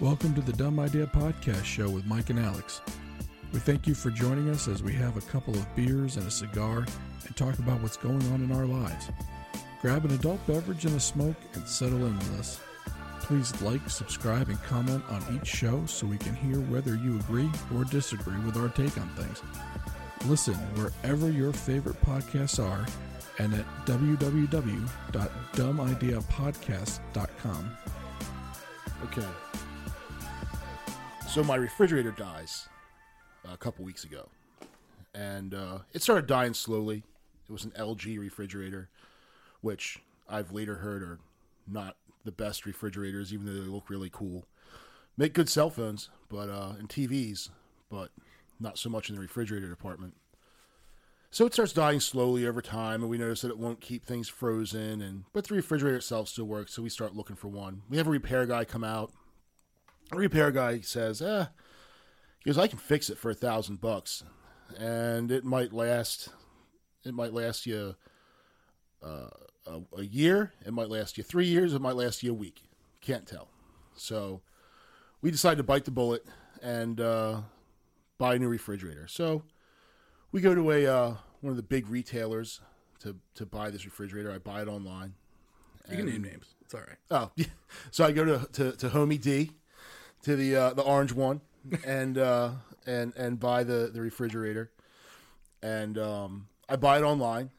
Welcome to the Dumb Idea Podcast Show with Mike and Alex. We thank you for joining us as we have a couple of beers and a cigar and talk about what's going on in our lives. Grab an adult beverage and a smoke and settle in with us. Please like, subscribe, and comment on each show so we can hear whether you agree or disagree with our take on things. Listen wherever your favorite podcasts are and at www.dumbideapodcast.com. Okay. So my refrigerator dies a couple weeks ago, and uh, it started dying slowly. It was an LG refrigerator, which I've later heard are not the best refrigerators, even though they look really cool. Make good cell phones, but uh, and TVs, but not so much in the refrigerator department. So it starts dying slowly over time, and we notice that it won't keep things frozen. And but the refrigerator itself still works, so we start looking for one. We have a repair guy come out. Repair guy says, "Eh," he goes, "I can fix it for a thousand bucks, and it might last. It might last you uh, a, a year. It might last you three years. It might last you a week. Can't tell." So we decided to bite the bullet and uh, buy a new refrigerator. So we go to a uh, one of the big retailers to to buy this refrigerator. I buy it online. You can name names. It's all right. Oh, yeah. so I go to to, to Homie D, to the uh, the orange one, and uh, and and buy the the refrigerator, and um, I buy it online.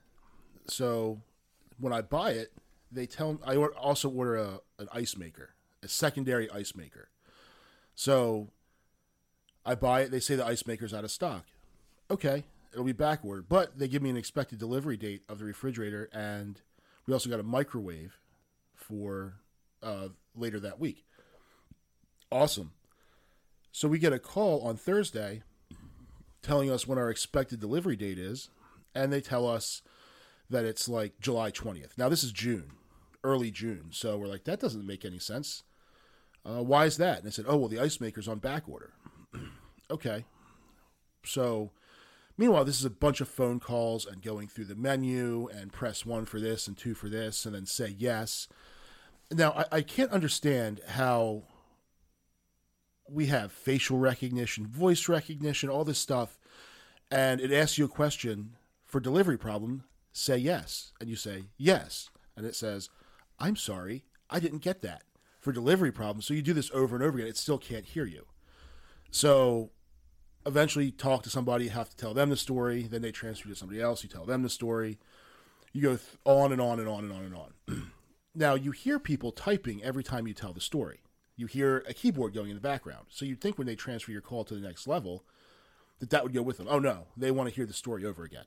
So when I buy it, they tell I also order a an ice maker, a secondary ice maker. So I buy it. They say the ice maker's out of stock. Okay, it'll be back ordered, but they give me an expected delivery date of the refrigerator, and we also got a microwave for uh, later that week. Awesome. So we get a call on Thursday telling us when our expected delivery date is, and they tell us that it's like July 20th. Now, this is June, early June. So we're like, that doesn't make any sense. Uh, why is that? And they said, oh, well, the ice maker's on back order. okay. So meanwhile, this is a bunch of phone calls and going through the menu and press one for this and two for this and then say yes. Now, I, I can't understand how we have facial recognition, voice recognition, all this stuff, and it asks you a question for delivery problem, say yes. And you say yes. And it says, I'm sorry, I didn't get that for delivery problem. So you do this over and over again, it still can't hear you. So eventually talk to somebody, you have to tell them the story, then they transfer to somebody else, you tell them the story. You go th- on and on and on and on and on. now, you hear people typing every time you tell the story. You hear a keyboard going in the background. So you'd think when they transfer your call to the next level that that would go with them. Oh no, they want to hear the story over again.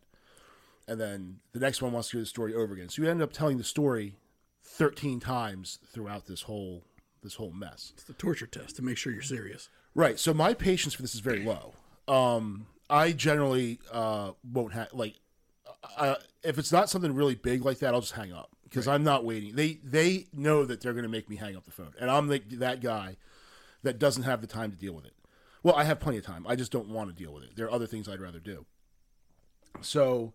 And then the next one wants to hear the story over again. So you end up telling the story 13 times throughout this whole this whole mess. It's the torture test to make sure you're serious. Right. So my patience for this is very low. Um, I generally uh, won't have like uh, if it's not something really big like that, I'll just hang up because I'm not waiting. They they know that they're going to make me hang up the phone, and I'm the, that guy that doesn't have the time to deal with it. Well, I have plenty of time. I just don't want to deal with it. There are other things I'd rather do. So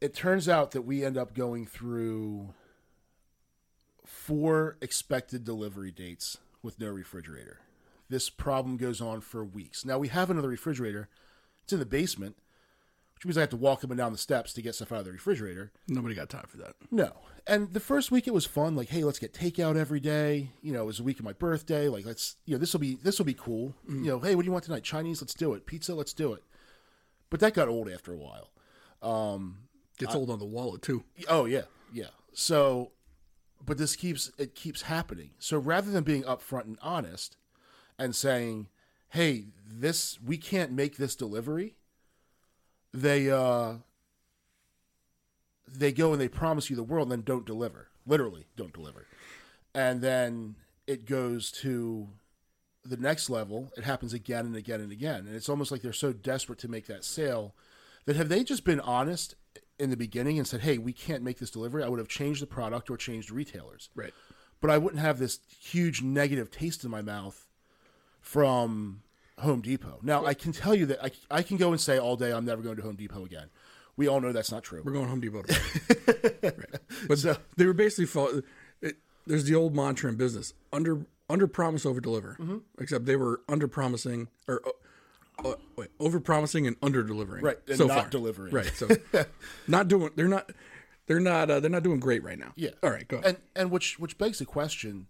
it turns out that we end up going through four expected delivery dates with no refrigerator. This problem goes on for weeks. Now we have another refrigerator. It's in the basement, which means I have to walk up and down the steps to get stuff out of the refrigerator. Nobody got time for that. No. And the first week it was fun, like, hey, let's get takeout every day. You know, it was a week of my birthday. Like, let's, you know, this will be this will be cool. Mm-hmm. You know, hey, what do you want tonight? Chinese? Let's do it. Pizza? Let's do it. But that got old after a while. Um, Gets old on the wallet too. Oh yeah, yeah. So, but this keeps it keeps happening. So rather than being upfront and honest and saying, "Hey, this we can't make this delivery," they uh they go and they promise you the world and then don't deliver. Literally, don't deliver. And then it goes to the next level. It happens again and again and again. And it's almost like they're so desperate to make that sale that have they just been honest in the beginning and said, "Hey, we can't make this delivery," I would have changed the product or changed retailers. Right. But I wouldn't have this huge negative taste in my mouth from Home Depot. Now, I can tell you that I, I can go and say all day, I'm never going to Home Depot again. We all know that's not true. We're going Home Depot. right. But they were basically fault. It, there's the old mantra in business: under under promise, over deliver. Mm-hmm. Except they were under promising or uh, uh, wait, over promising and under delivering. Right, and so not far. delivering. Right. So not doing. They're not. They're not. Uh, they're not doing great right now. Yeah. All right. Go ahead. and and which which begs the question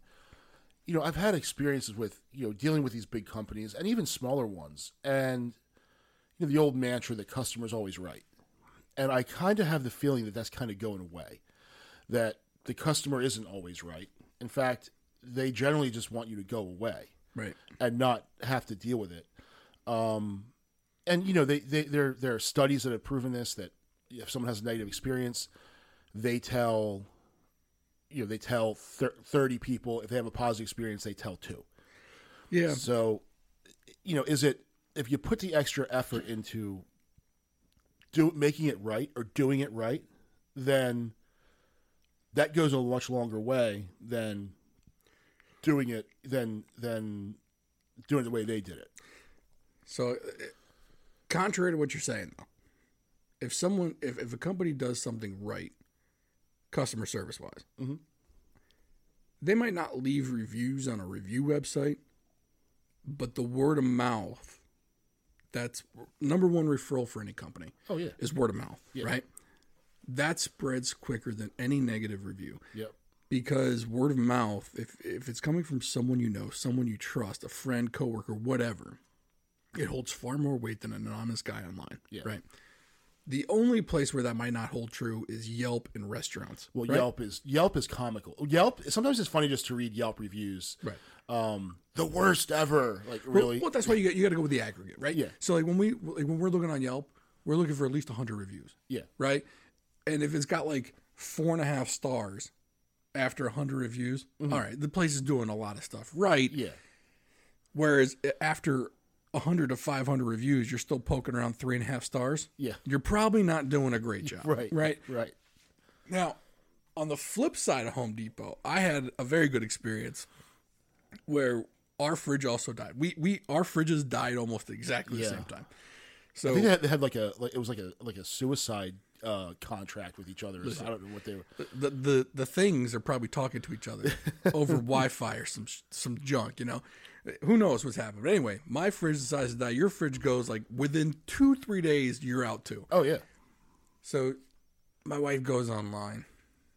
you know i've had experiences with you know dealing with these big companies and even smaller ones and you know the old mantra that customers always right and i kind of have the feeling that that's kind of going away that the customer isn't always right in fact they generally just want you to go away right. and not have to deal with it. Um, and you know, they, they there there are studies that have proven this that if someone has a negative experience, they tell you know they tell thir- thirty people. If they have a positive experience, they tell two. Yeah. So, you know, is it if you put the extra effort into do making it right or doing it right, then that goes a much longer way than doing it than than doing it the way they did it. So, uh, contrary to what you're saying, though, if someone, if, if a company does something right, customer service wise, Mhm. they might not leave reviews on a review website, but the word of mouth, that's number one referral for any company Oh yeah. is word of mouth, right? That spreads quicker than any negative review Yep. because word of mouth if if it's coming from someone you know someone you trust a friend coworker whatever it holds far more weight than an anonymous guy online Yeah. right the only place where that might not hold true is yelp and restaurants Well, right? Yelp is Yelp is comical. Yelp sometimes it's funny just to read Yelp reviews. right Um, the worst ever. Like really. well that's why you got, you got to go with the aggregate right Yeah. so like when we like when we're looking on yelp we're looking for at least 100 reviews yeah. right and if it's got like four and a half stars after 100 reviews all right the place is doing a lot of stuff right Mm-hmm. Yeah. Whereas after 100 to 500 reviews, you're still poking around three and a half stars. Yeah. You're probably not doing a great job. Right. Right. Right. Now, on the flip side of Home Depot, I had a very good experience where our fridge also died. We we our fridges died almost exactly the Yeah. same time. So I think they had, they had like a like it was like a like a suicide uh, contract with each other. I don't know what they were. the, the the things are probably talking to each other over Wi-Fi or some some junk, you know. Who knows what's happening? But anyway, my fridge decides to die. Your fridge goes like within two three days. You're out too. Oh yeah. So my wife goes online.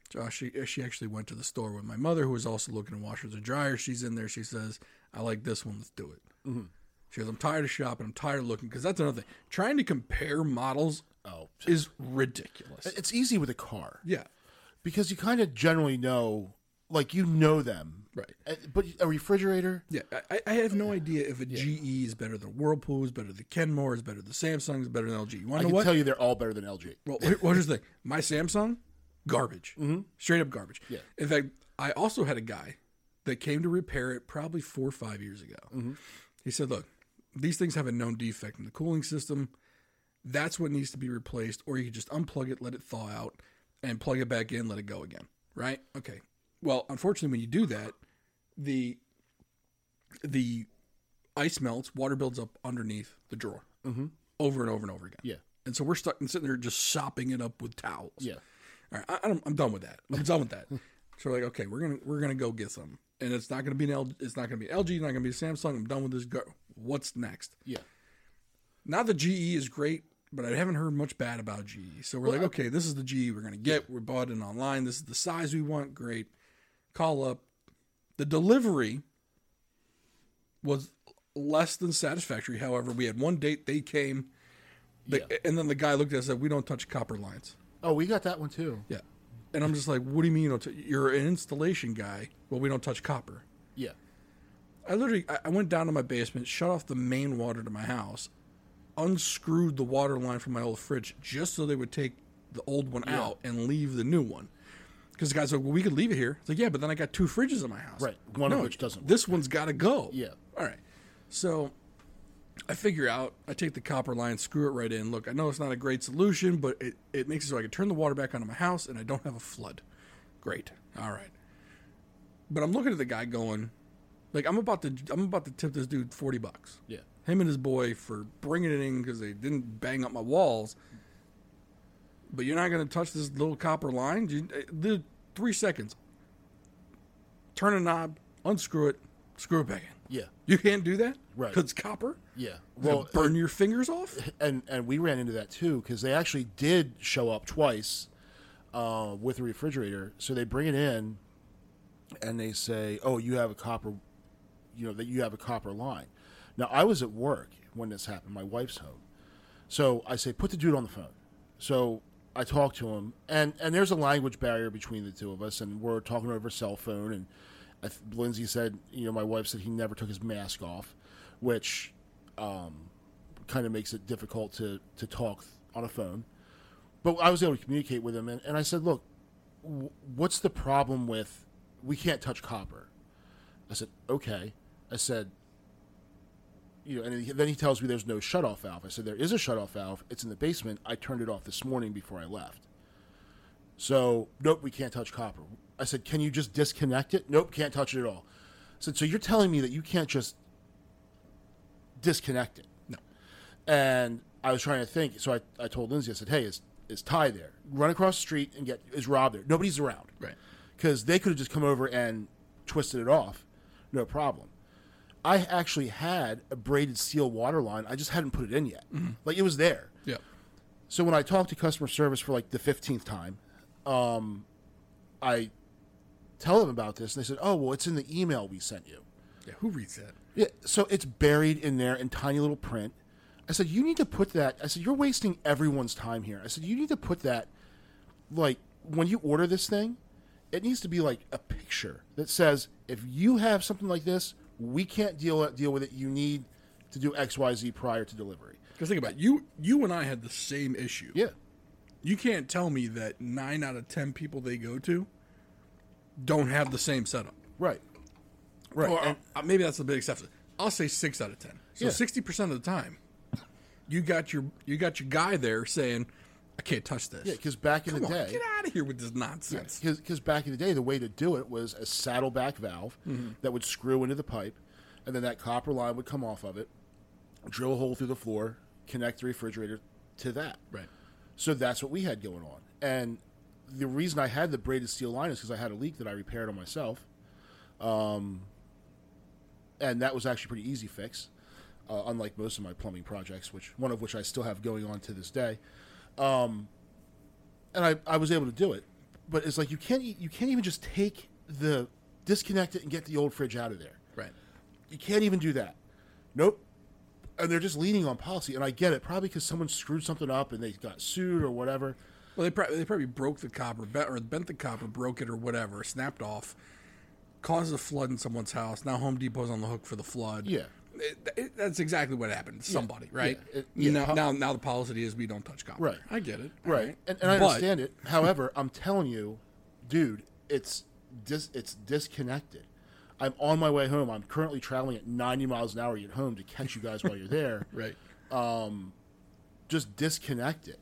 Josh, she, she actually went to the store with my mother, who was also looking at washers and dryers. She's in there. She says, I like this one. Let's do it. Mm-hmm. She goes, I'm tired of shopping. I'm tired of looking. Because that's another thing. Trying to compare models Oh, is ridiculous. it's easy with a car Yeah. because you kind of generally know, like you know them, Right. Uh, But a refrigerator, Yeah. I, I have no idea if a GE is better than Whirlpool, is better than Kenmore, is better than Samsung, is better than LG. You want I to know can what? tell you they're all better than LG. Well, well, here's the thing. My Samsung, garbage. Straight up garbage. Yeah. In fact, I also had a guy that came to repair it probably four or five years ago. He said, look, these things have a known defect in the cooling system. That's what needs to be replaced. Or you can just unplug it, let it thaw out, and plug it back in, let it go again. Right? Okay. Well, unfortunately, when you do that, the the ice melts, water builds up underneath the drawer mm-hmm. over and over and over again. Yeah. And so we're stuck and sitting there just sopping it up with towels. Yeah. All right, I, I'm, I'm done with that. I'm done with that. So we're like, okay, we're gonna we're gonna go get some, and it's not gonna be an L, it's not gonna be LG, not gonna be Samsung. I'm done with this. Go. What's next? Yeah. Now the GE is great, but I haven't heard much bad about GE. So we're like, okay, this is the GE we're gonna get. We bought it online. This is the size we want. Great. Call up. The delivery was less than satisfactory. However, we had one date. They came, the, and then the guy looked at us and said, "We don't touch copper lines." Oh, we got that one too. Yeah. And I'm just like, what do you mean you don't? T- you're an installation guy. Well, we don't touch copper. Yeah. I literally, I I went down to my basement, shut off the main water to my house, unscrewed the water line from my old fridge just so they would take the old one out and leave the new one. Because the guy's like, well, we could leave it here. It's like, yeah, but then I got two fridges in my house. Right. One of which doesn't This one's got to go. Yeah. All right. So I figure out, I take the copper line, screw it right in. Look, I know it's not a great solution, but it, it makes it so I can turn the water back onto my house and I don't have a flood. Great. All right. But I'm looking at the guy going, like, I'm about to, I'm about to tip this dude 40 bucks. Yeah. Him and his boy for bringing it in because they didn't bang up my walls. But you're not going to touch this little copper line? You, uh, the three seconds. turn a knob, unscrew it, screw it back in. Yeah. You can't do that, Right. Because copper. Yeah. Well, Well, burn your fingers off. and and we ran into that too because they actually did show up twice uh, with a refrigerator. So they bring it in, and they say, "Oh, you have a copper, you know that you have a copper line." Now I was at work when this happened. My wife's home, so I say, "Put the dude on the phone." So I talk to him, and and there's a language barrier between the two of us, and we're talking over cell phone. And I th- Lindsay said, you know, my wife said he never took his mask off, which um, kind of makes it difficult to to talk on a phone. But I was able to communicate with him, and, and I said, "Look, w- what's the problem with we can't touch copper?" I said, "Okay." I said, "You know," and then he tells me there's no shutoff valve. I said, "There is a shutoff valve. It's in the basement. I turned it off this morning before I left." So, nope, we can't touch copper. I said, "Can you just disconnect it?" Nope, can't touch it at all. I said, "So you're telling me that you can't just disconnect it?" No. And I was trying to think, so I, I told Lindsay, I said, "Hey, is is Ty there? Run across the street and get is Rob there? Nobody's around, Right. Because they could have just come over and twisted it off, no problem." I actually had a braided steel water line. I just hadn't put it in yet. Like it was there. Yeah. So when I talked to customer service for like the fifteenth time, um, I tell them about this, and they said, "Oh, well, it's in the email we sent you." Yeah. Who reads that? Yeah, so it's buried in there in tiny little print. I said, you need to put that. I said, you're wasting everyone's time here. I said, you need to put that, like, when you order this thing, it needs to be like a picture that says, if you have something like this, we can't deal deal with it. You need to do X, Y, Z prior to delivery. Because think about it. you. You and I had the same issue. Yeah, You can't tell me that nine out of ten people they go to don't have the same setup. right, right. Or and- uh, maybe that's the big exception. I'll say six out of ten. So Yeah. sixty percent of the time, you got your you got your guy there saying, "I can't touch this." yeah, because back in Come the on, day, get out of here with this nonsense. because back in the day, the way to do it was a saddleback valve Mm-hmm. that would screw into the pipe, and then that copper line would come off of it, drill a hole through the floor, connect the refrigerator to that. Right. So that's what we had going on. And the reason I had the braided steel line is because I had a leak that I repaired on myself. Um, and that was actually a pretty easy fix, uh, unlike most of my plumbing projects, which one of which I still have going on to this day. Um, and I, I was able to do it, but it's like you can't you can't even just take the disconnect it and get the old fridge out of there. Right. You can't even do that. Nope. And they're just leaning on policy, and I get it. Probably because someone screwed something up and they got sued or whatever. Well, they probably they probably broke the copper, or bent the copper, broke it, or whatever, snapped off, caused a flood in someone's house. Now Home Depot's on the hook for the flood. Yeah. It- it- that's exactly what happened. Somebody, right? yeah, it- yeah. Now, now, now the policy is we don't touch copper. Right. I get it. Right. and, and I But- understand it. However, I'm telling you, dude, it's dis- it's disconnected. I'm on my way home. I'm currently traveling at 90 miles an hour get home to catch you guys while you're there. Right. Um, Just disconnect it.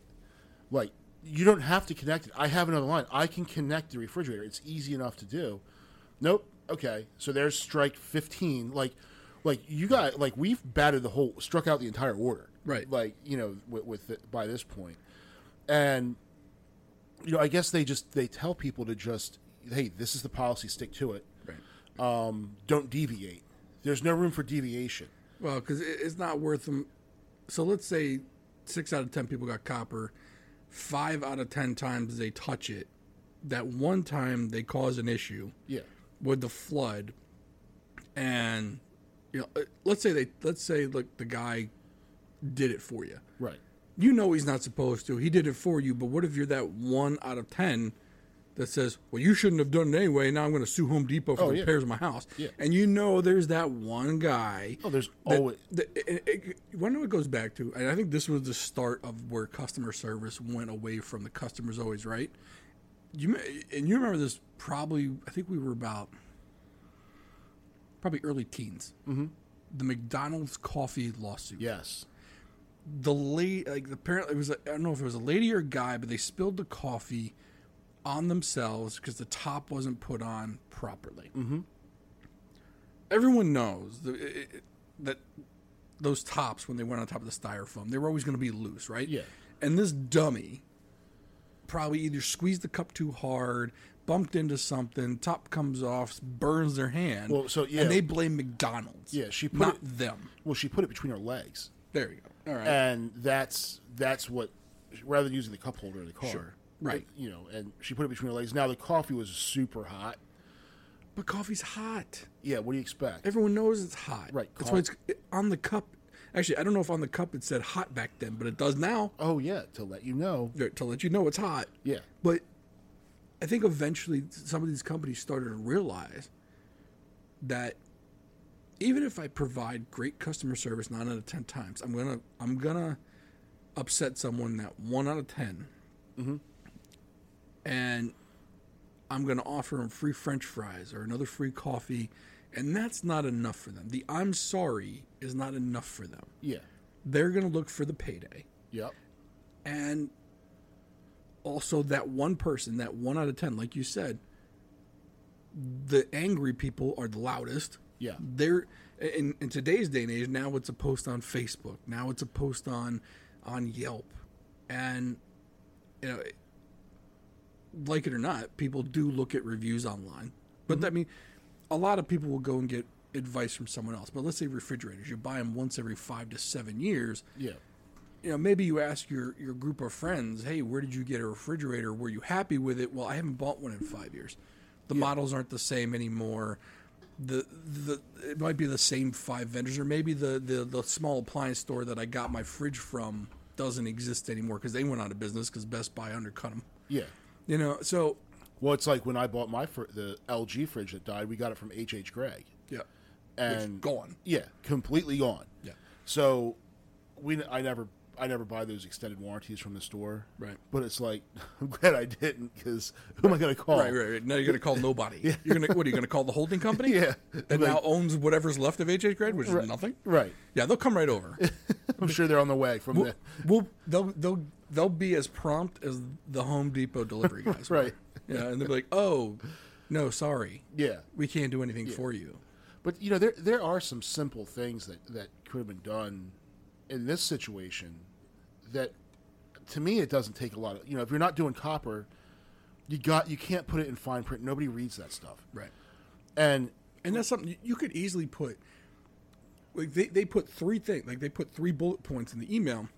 Like you don't have to connect it. I have another line. I can connect the refrigerator. It's easy enough to do. Nope. Okay. So there's strike 15. Like, like you got like we've batted the whole, struck out the entire order. Right. Like you know with, with it, by this point, and you know I guess they just they tell people to just hey this is the policy stick to it. Right. Um, don't deviate. There's no room for deviation. Well, because it's not worth them. So let's say six out of ten people got copper. Five out of ten times they touch it. That one time they cause an issue Yeah. with the flood, and you know, uh, let's say they let's say look the guy did it for you. Right. You know he's not supposed to. He did it for you, but what if you're that one out of ten that says, "Well, you shouldn't have done it anyway." Now I'm going to sue Home Depot for Oh, the yeah. repairs of my house. Yeah. And you know there's that one guy. Oh, there's always that- it, it, you want to know what it goes back to? And I think this was the start of where customer service went away from the customer's always right. You may- and you remember this probably? I think we were about probably early teens. Mm-hmm. The McDonald's coffee lawsuit yes. the lady, like apparently it was, a, I don't know if it was a lady or a guy, but they spilled the coffee on themselves because the top wasn't put on properly. Mm-hmm. Everyone knows that, it- it- that those tops, when they went on top of the styrofoam, they were always going to be loose, right? Yeah. And this dummy probably either squeezed the cup too hard, bumped into something, top comes off, burns their hand. Well, so, yeah. and they blame McDonald's. Yeah, she put not it- them. Well, she put it between her legs, There you go. All right. and that's that's what rather than using the cup holder in the car, Sure. Right. You know, and she put it between her legs. Now the coffee was super hot. but coffee's hot. Yeah, what do you expect? Everyone knows it's hot. Right, That's why it's on the cup. Actually, I don't know if on the cup it said hot back then, but it does now oh yeah, to let you know. to let you know it's hot. Yeah, But I think eventually some of these companies started to realize that even if I provide great customer service nine out of ten times, I'm gonna I'm gonna upset someone that one out of 10 mm-hmm. and I'm gonna offer them free French fries or another free coffee, and that's not enough for them. The I'm sorry is not enough for them. yeah, They're gonna look for the payday. Yep, and also that one person that one out of ten like you said the angry people are the loudest. Yeah. they're in, in today's day and age now it's a post on facebook. Now it's a post on on yelp. And you know like it or not people do look at reviews online. But mm-hmm. i mean a lot of people will go and get advice from someone else. But let's say refrigerators. You buy them once every five to seven years. Yeah, you know, maybe you ask your, your group of friends, hey, where did you get a refrigerator? Were you happy with it? Well, I haven't bought one in five years. The models aren't the same anymore. The the it might be the same five vendors, or maybe the, the, the small appliance store that I got my fridge from doesn't exist anymore because they went out of business because Best Buy undercut them. yeah. You know, so Well, it's like when I bought my fr- the LG fridge that died. We got it from H. H. Gregg, yeah, and it's gone. Yeah, completely gone. Yeah. So we I never I never buy those extended warranties from the store. Right. But it's like I'm glad I didn't because who am I going to call? Right, right, right. Now you're gonna call nobody. You're gonna what are you gonna call the holding company? Yeah. That Like- now owns whatever's left of HH Gregg, which is nothing. Right. Yeah, they'll come right over. I'm sure they're on the way from the We'll, they'll they'll they'll be as prompt as the Home Depot delivery guys. were. Right. Yeah, and they'll be like, "Oh, no, sorry, yeah. we can't do anything for you." But you know there there are some simple things that that could have been done in this situation that to me it doesn't take a lot of you know if you're not doing copper you got you can't put it in fine print nobody reads that stuff Right. and And that's something you- could easily put. Like they, they put three things, like they put three bullet points in the email,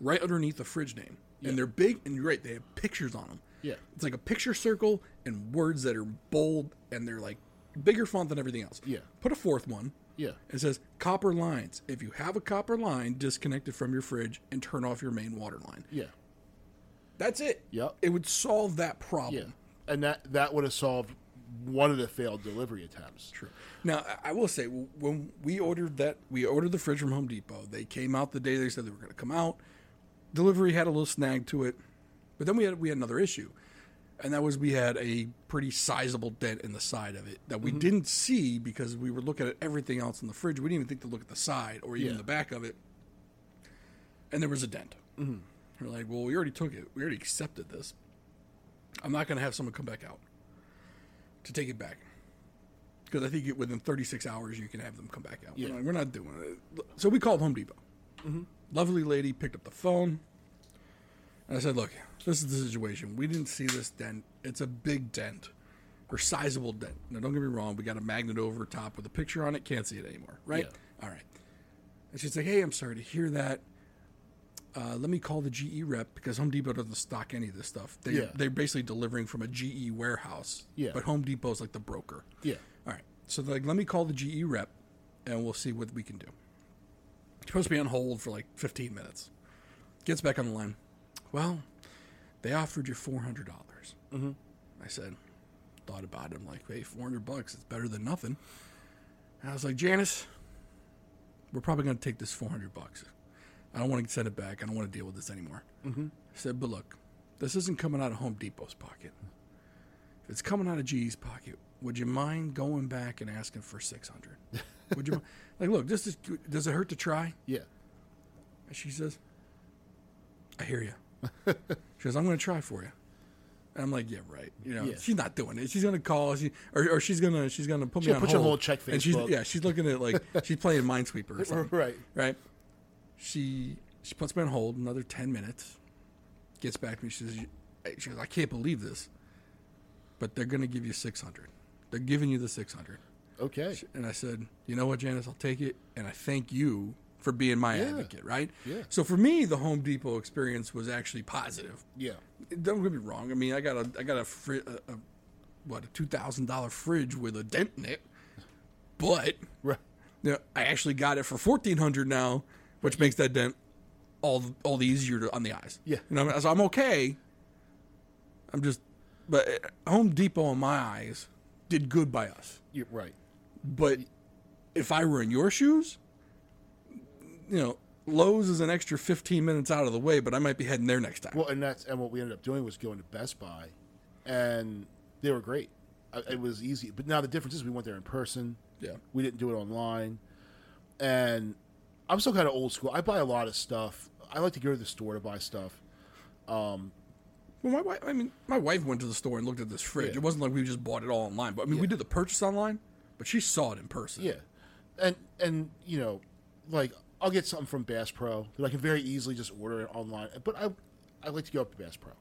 right underneath the fridge name, and they're big. And you're right, they have pictures on them. Yeah. It's like a picture circle and words that are bold, and they're like bigger font than everything else. Yeah. Put a fourth one. Yeah It says copper lines. If you have a copper line, disconnect it from your fridge and turn off your main water line. yeah That's it. Yep. It would solve that problem. yeah and that that would have solved one of the failed delivery attempts True. Now, I I will say, when we ordered that, we ordered the fridge from Home Depot. They came out the day they said they were going to come out. Delivery had a little snag to it, but then we had we had another issue, and that was we had a pretty sizable dent in the side of it that we mm-hmm. didn't see because we were looking at everything else in the fridge. We didn't even think to look at the side or even Yeah. the back of it, and there was a dent. Mm-hmm. We're like, well, we already took it. We already accepted this. I'm not going to have someone come back out to take it back because I think it, within 36 hours you can have them come back out. Yeah. We're, not, we're not doing it. So we called Home Depot. Mm-hmm. Lovely lady picked up the phone, and I said, "Look, this is the situation. We didn't see this dent. It's a big dent, or sizable dent. Now, don't get me wrong. We got a magnet over top with a picture on it. Can't see it anymore, right? All right." And she's like, "Hey, I'm sorry to hear that." Uh, let me call the GE rep because Home Depot doesn't stock any of this stuff. They, Yeah. They're basically delivering from a GE warehouse. Yeah. But Home Depot's like the broker. yeah All right. So they're like, let me call the GE rep, and we'll see what we can do. Supposed to be on hold for like 15 minutes. Gets back on the line. Well, they offered you $400. mm-hmm. I said, thought about it. I'm like, hey, 400 bucks. It's better than nothing. And I was like, Janice, we're probably going to take this 400 bucks. I don't want to send it back. I don't want to deal with this anymore. Mm-hmm. I said, but look, this isn't coming out of Home Depot's pocket. If it's coming out of GE's pocket, would you mind going back and asking for 600? Would you like look, this is does it hurt to try? yeah And she says, I hear you. she goes, I'm going to try for you. And I'm like, yeah, right. You know, Yeah. she's not doing it. She's going to call, she, or, or she's going to she's going to put me She'll on put hold. hold, check And she's yeah, she's looking at like she's playing Minesweeper or something right right? She she puts me on hold another ten minutes. Gets back to me. She says, "She goes, I can't believe this. but they're going to give you 600. They're giving you the 600. Okay. And I said, you know what, Janice, I'll take it. And I thank you for being my Yeah. advocate, right? Yeah. So for me, the Home Depot experience was actually positive. Yeah. Don't get me wrong. I mean, I got a, I got a, fri- a, a what, a two thousand dollar fridge with a dent in it, but Right. you know, I actually got it for fourteen hundred now, which makes that dent all the, all the easier to, on the eyes. Yeah. you know, so I'm okay. I'm just, but uh, Home Depot in my eyes did good by us. You're right. But if I were in your shoes, you know, Lowe's is an extra 15 minutes out of the way, but I might be heading there next time. Well, and that's and what we ended up doing was going to Best Buy, and they were great. It was easy, but now the difference is we went there in person. yeah. We didn't do it online, and I'm still kind of old school. I buy a lot of stuff. I like to go to the store to buy stuff. Um, Well, my wife, I mean, my wife went to the store and looked at this fridge. Yeah. It wasn't like we just bought it all online, but I mean, we did the purchase online, but she saw it in person. Yeah, and and you know, like I'll get something from Bass Pro that I can very easily just order it online. But I I like to go up to Bass Pro.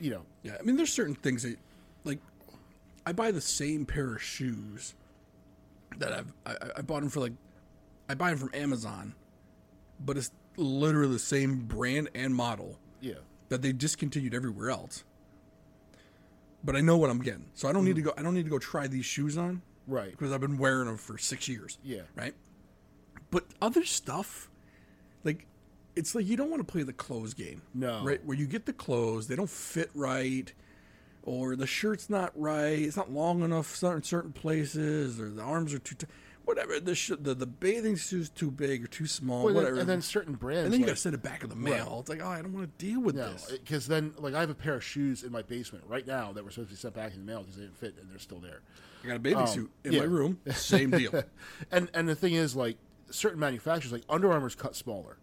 You know, Yeah, I mean, there's certain things that, like, I buy the same pair of shoes that I've I, I bought them for like, I buy them from Amazon, but it's literally the same brand and model yeah, that they discontinued everywhere else. But I know what I'm getting, so I don't need mm-hmm. to go. I don't need to go try these shoes on right, because I've been wearing them for six years. Yeah. right. But other stuff, like it's like you don't want to play the clothes game. No. right? Where you get the clothes, they don't fit right, or the shirt's not right. It's not long enough certain certain places, or the arms are too. T- whatever the, sh- the the bathing suit's too big or too small. Well, then- whatever. and then certain brands, and then you like- got to send it back in the mail. It's like, oh, I don't want to deal with No, this. because then like I have a pair of shoes in my basement right now that were supposed to be sent back in the mail because they didn't fit and they're still there. I got a bathing suit in um, yeah. my room. Same deal. And and the thing is like certain manufacturers like Under Armour's cut smaller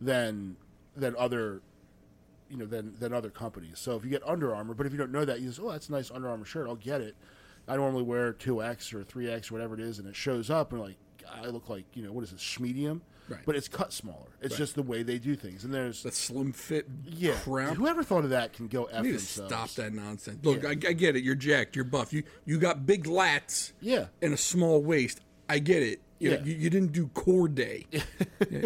than than other you know than than other companies. So if you get Under Armour, but if you don't know that, you just oh that's a nice Under Armour shirt, I'll get it. I normally wear two X or three X or whatever it is, and it shows up and like I look like you know what is this medium, Right. but it's cut smaller. It's Right. just the way they do things. And there's that slim fit yeah, crap. whoever thought of that can go f You need to stop that nonsense. Look, Yeah. I, I get it. You're jacked. You're buff. You you got big lats. Yeah. And a small waist. I get it. You, know, Yeah. you, you didn't do core day.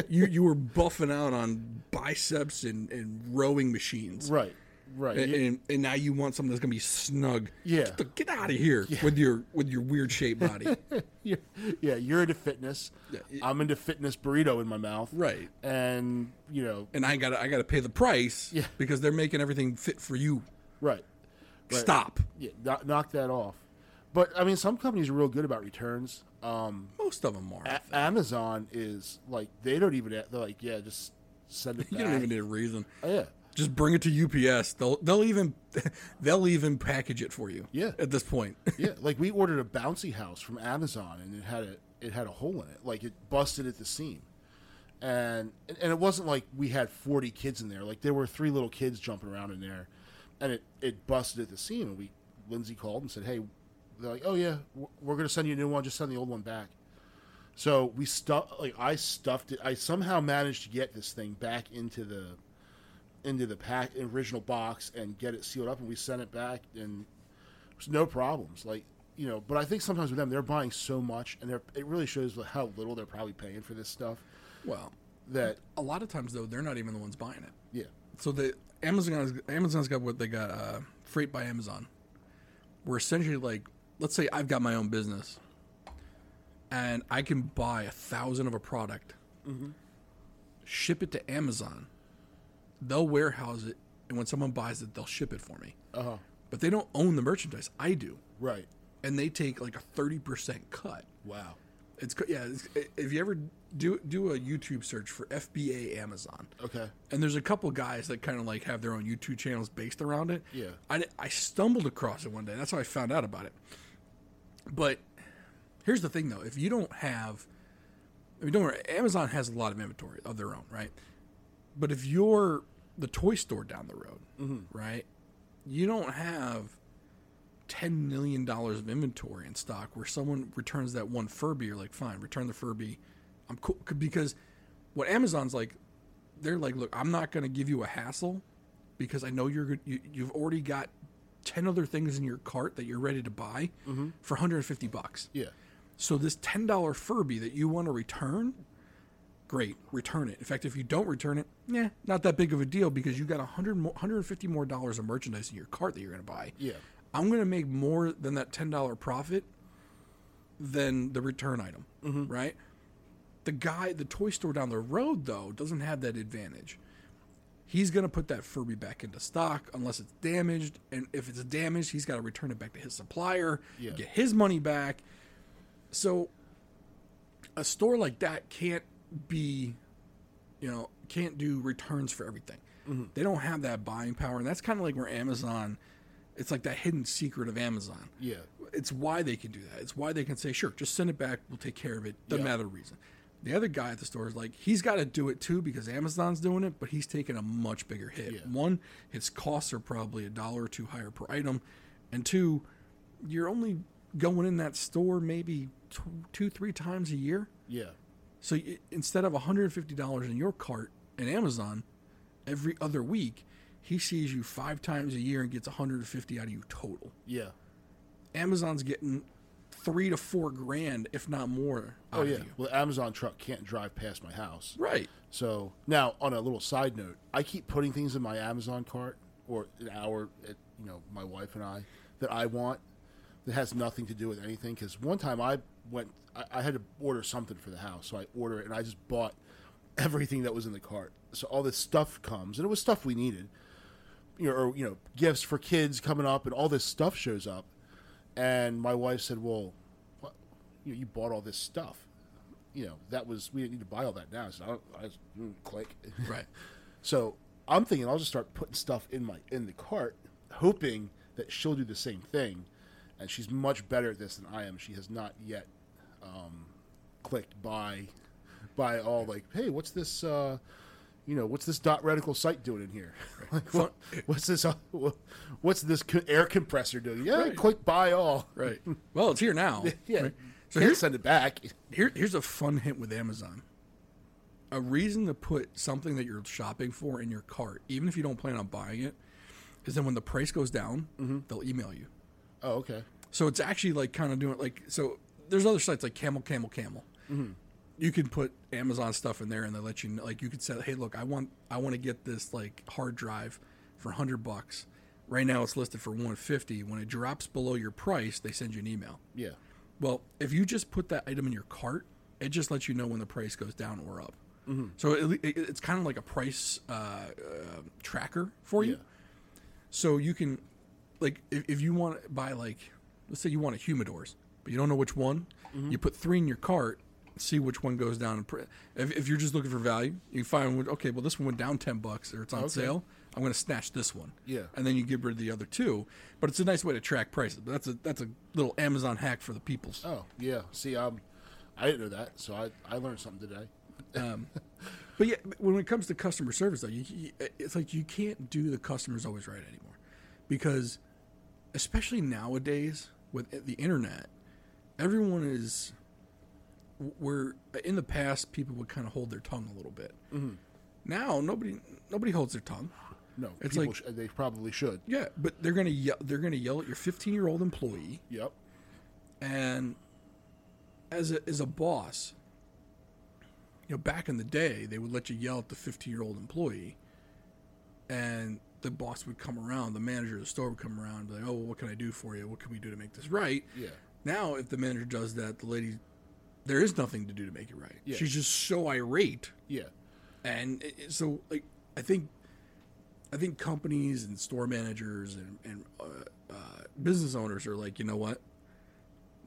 You you were buffing out on biceps and, and rowing machines. Right, right. And, and, and now you want something that's gonna be snug. Yeah. Get, the- get out of here with your with your weird shaped body. you're, yeah, you're into fitness. Yeah, it- I'm into fitness burrito in my mouth. right. And you know, And I gotta I gotta pay the price Yeah. because they're making everything fit for you. right. Right. Stop. Yeah, knock that off. But I mean, some companies are real good about returns. Um, Most of them are. A- Amazon is like they don't even. They're like, yeah, just send it you don't even need a reason. Oh, yeah, Just bring it to UPS. They'll they'll even they'll even package it for you. Yeah. At this point. yeah. Like we ordered a bouncy house from Amazon, and it had a it had a hole in it. Like it busted at the seam. And and it wasn't like we had 40 kids in there. Like there were three little kids jumping around in there, and it it busted at the seam. And we Lindsay called and said, "Hey, they're like, oh yeah, we're- to send you a new one. Just send the old one back." So we stuff like I stuffed it. I somehow managed to get this thing back into the into the pack original box and get it sealed up, and we sent it back, and there's no problems. Like you know, but I think sometimes with them, they're buying so much, and they're it really shows how little they're probably paying for this stuff. Well, That a lot of times though, they're not even the ones buying it. yeah, So the Amazon Amazon's got what they got uh, freight by Amazon. We're essentially like, let's say I've got my own business, and I can buy a thousand of a product, ship it to Amazon. They'll warehouse it, and when someone buys it, they'll ship it for me. uh huh, But they don't own the merchandise. I do, right, and they take like a thirty percent cut. wow, It's yeah. It's, if you ever do do a YouTube search for FBA Amazon, okay, and there's a couple guys that kind of like have their own YouTube channels based around it. Yeah. I, I stumbled across it one day. That's how I found out about it. But here's the thing, though: if you don't have, I mean, don't worry. Amazon has a lot of inventory of their own, right? But if you're the toy store down the road, mm-hmm. right, you don't have ten million dollars of inventory in stock where someone returns that one Furby, you're like, fine, return the Furby. I'm cool because what Amazon's like, they're like, look, I'm not going to give you a hassle because I know you're good. You, you've already got 10 other things in your cart that you're ready to buy mm-hmm. for 150 bucks. Yeah. So this $10 Furby that you want to return, great, return it. In fact, if you don't return it, yeah, not that big of a deal because you got 100 more, 150 more dollars of merchandise in your cart that you're going to buy. Yeah. I'm going to make more than that $10 profit than the return item, mm-hmm. right? The guy, the toy store down the road, though, doesn't have that advantage. He's going to put that Furby back into stock unless it's damaged. And if it's damaged, he's got to return it back to his supplier, Yeah. get his money back. So a store like that can't be, you know, can't do returns for everything. Mm-hmm. They don't have that buying power. And that's kind of like where Amazon, it's like that hidden secret of Amazon Yeah. it's why they can do that. It's why they can say, sure, just send it back. We'll take care of it. Doesn't Yeah. matter the reason. The other guy at the store is like, he's got to do it too because Amazon's doing it, but he's taking a much bigger hit. Yeah. One, his costs are probably a dollar or two higher per item. And two, you're only going in that store maybe two, two three times a year. Yeah. So y- instead of $150 in your cart in Amazon every other week, he sees you five times a year and gets 150 out of you total. Yeah. Amazon's getting three to four grand, if not more, Oh yeah. Well, the Amazon truck can't drive past my house. Right. So now, on a little side note, I keep putting things in my Amazon cart or in our, at, eh, you know, my wife and I that I want that has nothing to do with anything. Because one time I went, I, I had to order something for the house, so I order it, and I just bought everything that was in the cart. So all this stuff comes, and it was stuff we needed, you know, or you know, gifts for kids coming up, and all this stuff shows up. And my wife said, "Well, what? You, know, you bought all this stuff." You know, that was we didn't need to buy all that now. So I, don't, I just mm, click. Right. So I'm thinking I'll just start putting stuff in my in the cart, hoping that she'll do the same thing. And she's much better at this than I am. She has not yet um, clicked buy, buy all like, hey, what's this? Uh, you know, what's this dot reticle sight doing in here? like, what, what's this? Uh, what's this air compressor doing? Yeah, Right. click buy all. Right. Well, it's here now. Yeah. Right. So here's send it back. here, here's a fun hint with Amazon. A reason to put something that you're shopping for in your cart, even if you don't plan on buying it, is then when the price goes down, Mm-hmm. they'll email you. Oh, okay. So it's actually like kind of doing like so. There's other sites like Camel, Camel, Camel. You can put Amazon stuff in there, and they let you know. Like you could say, "Hey, look, I want I want to get this like hard drive for hundred bucks. Right now, it's listed for one fifty. When it drops below your price, they send you an email. Yeah. Well, if you just put that item in your cart, it just lets you know when the price goes down or up. So it, it, it's kind of like a price uh, uh, tracker for you. Yeah. So you can, like, if, if you want to buy, like, let's say you want a humidors, but you don't know which one, you put three in your cart, see which one goes down. If, if you're just looking for value, you find, okay, well, this one went down 10 bucks or it's on Okay. sale. I'm going to snatch this one. Yeah. And then you get rid of the other two. But it's a nice way to track prices. But that's a that's a little Amazon hack for the peoples. Oh, yeah. See, um, I didn't know that, so I, I learned something today. um, But yeah, when it comes to customer service, though, you, you, it's like you can't do the customers always right anymore, because especially nowadays with the internet, everyone is. Where in the past people would kind of hold their tongue a little bit. Mm-hmm. Now nobody nobody holds their tongue. No, It's people like- sh- they probably should. Yeah, but they're gonna yell, they're gonna yell at your 15 year old employee, Yep. and as a as a boss, you know, back in the day, they would let you yell at the 15 year old employee, and the boss would come around, the manager of the store would come around, and be like, "Oh, well, what can I do for you? What can we do to make this right?" Yeah. Now, if the manager does that, the lady, there is nothing to do to make it right. Yeah. She's just so irate Yeah. and it, so like I think I think companies and store managers and, and uh, uh, business owners are like you know what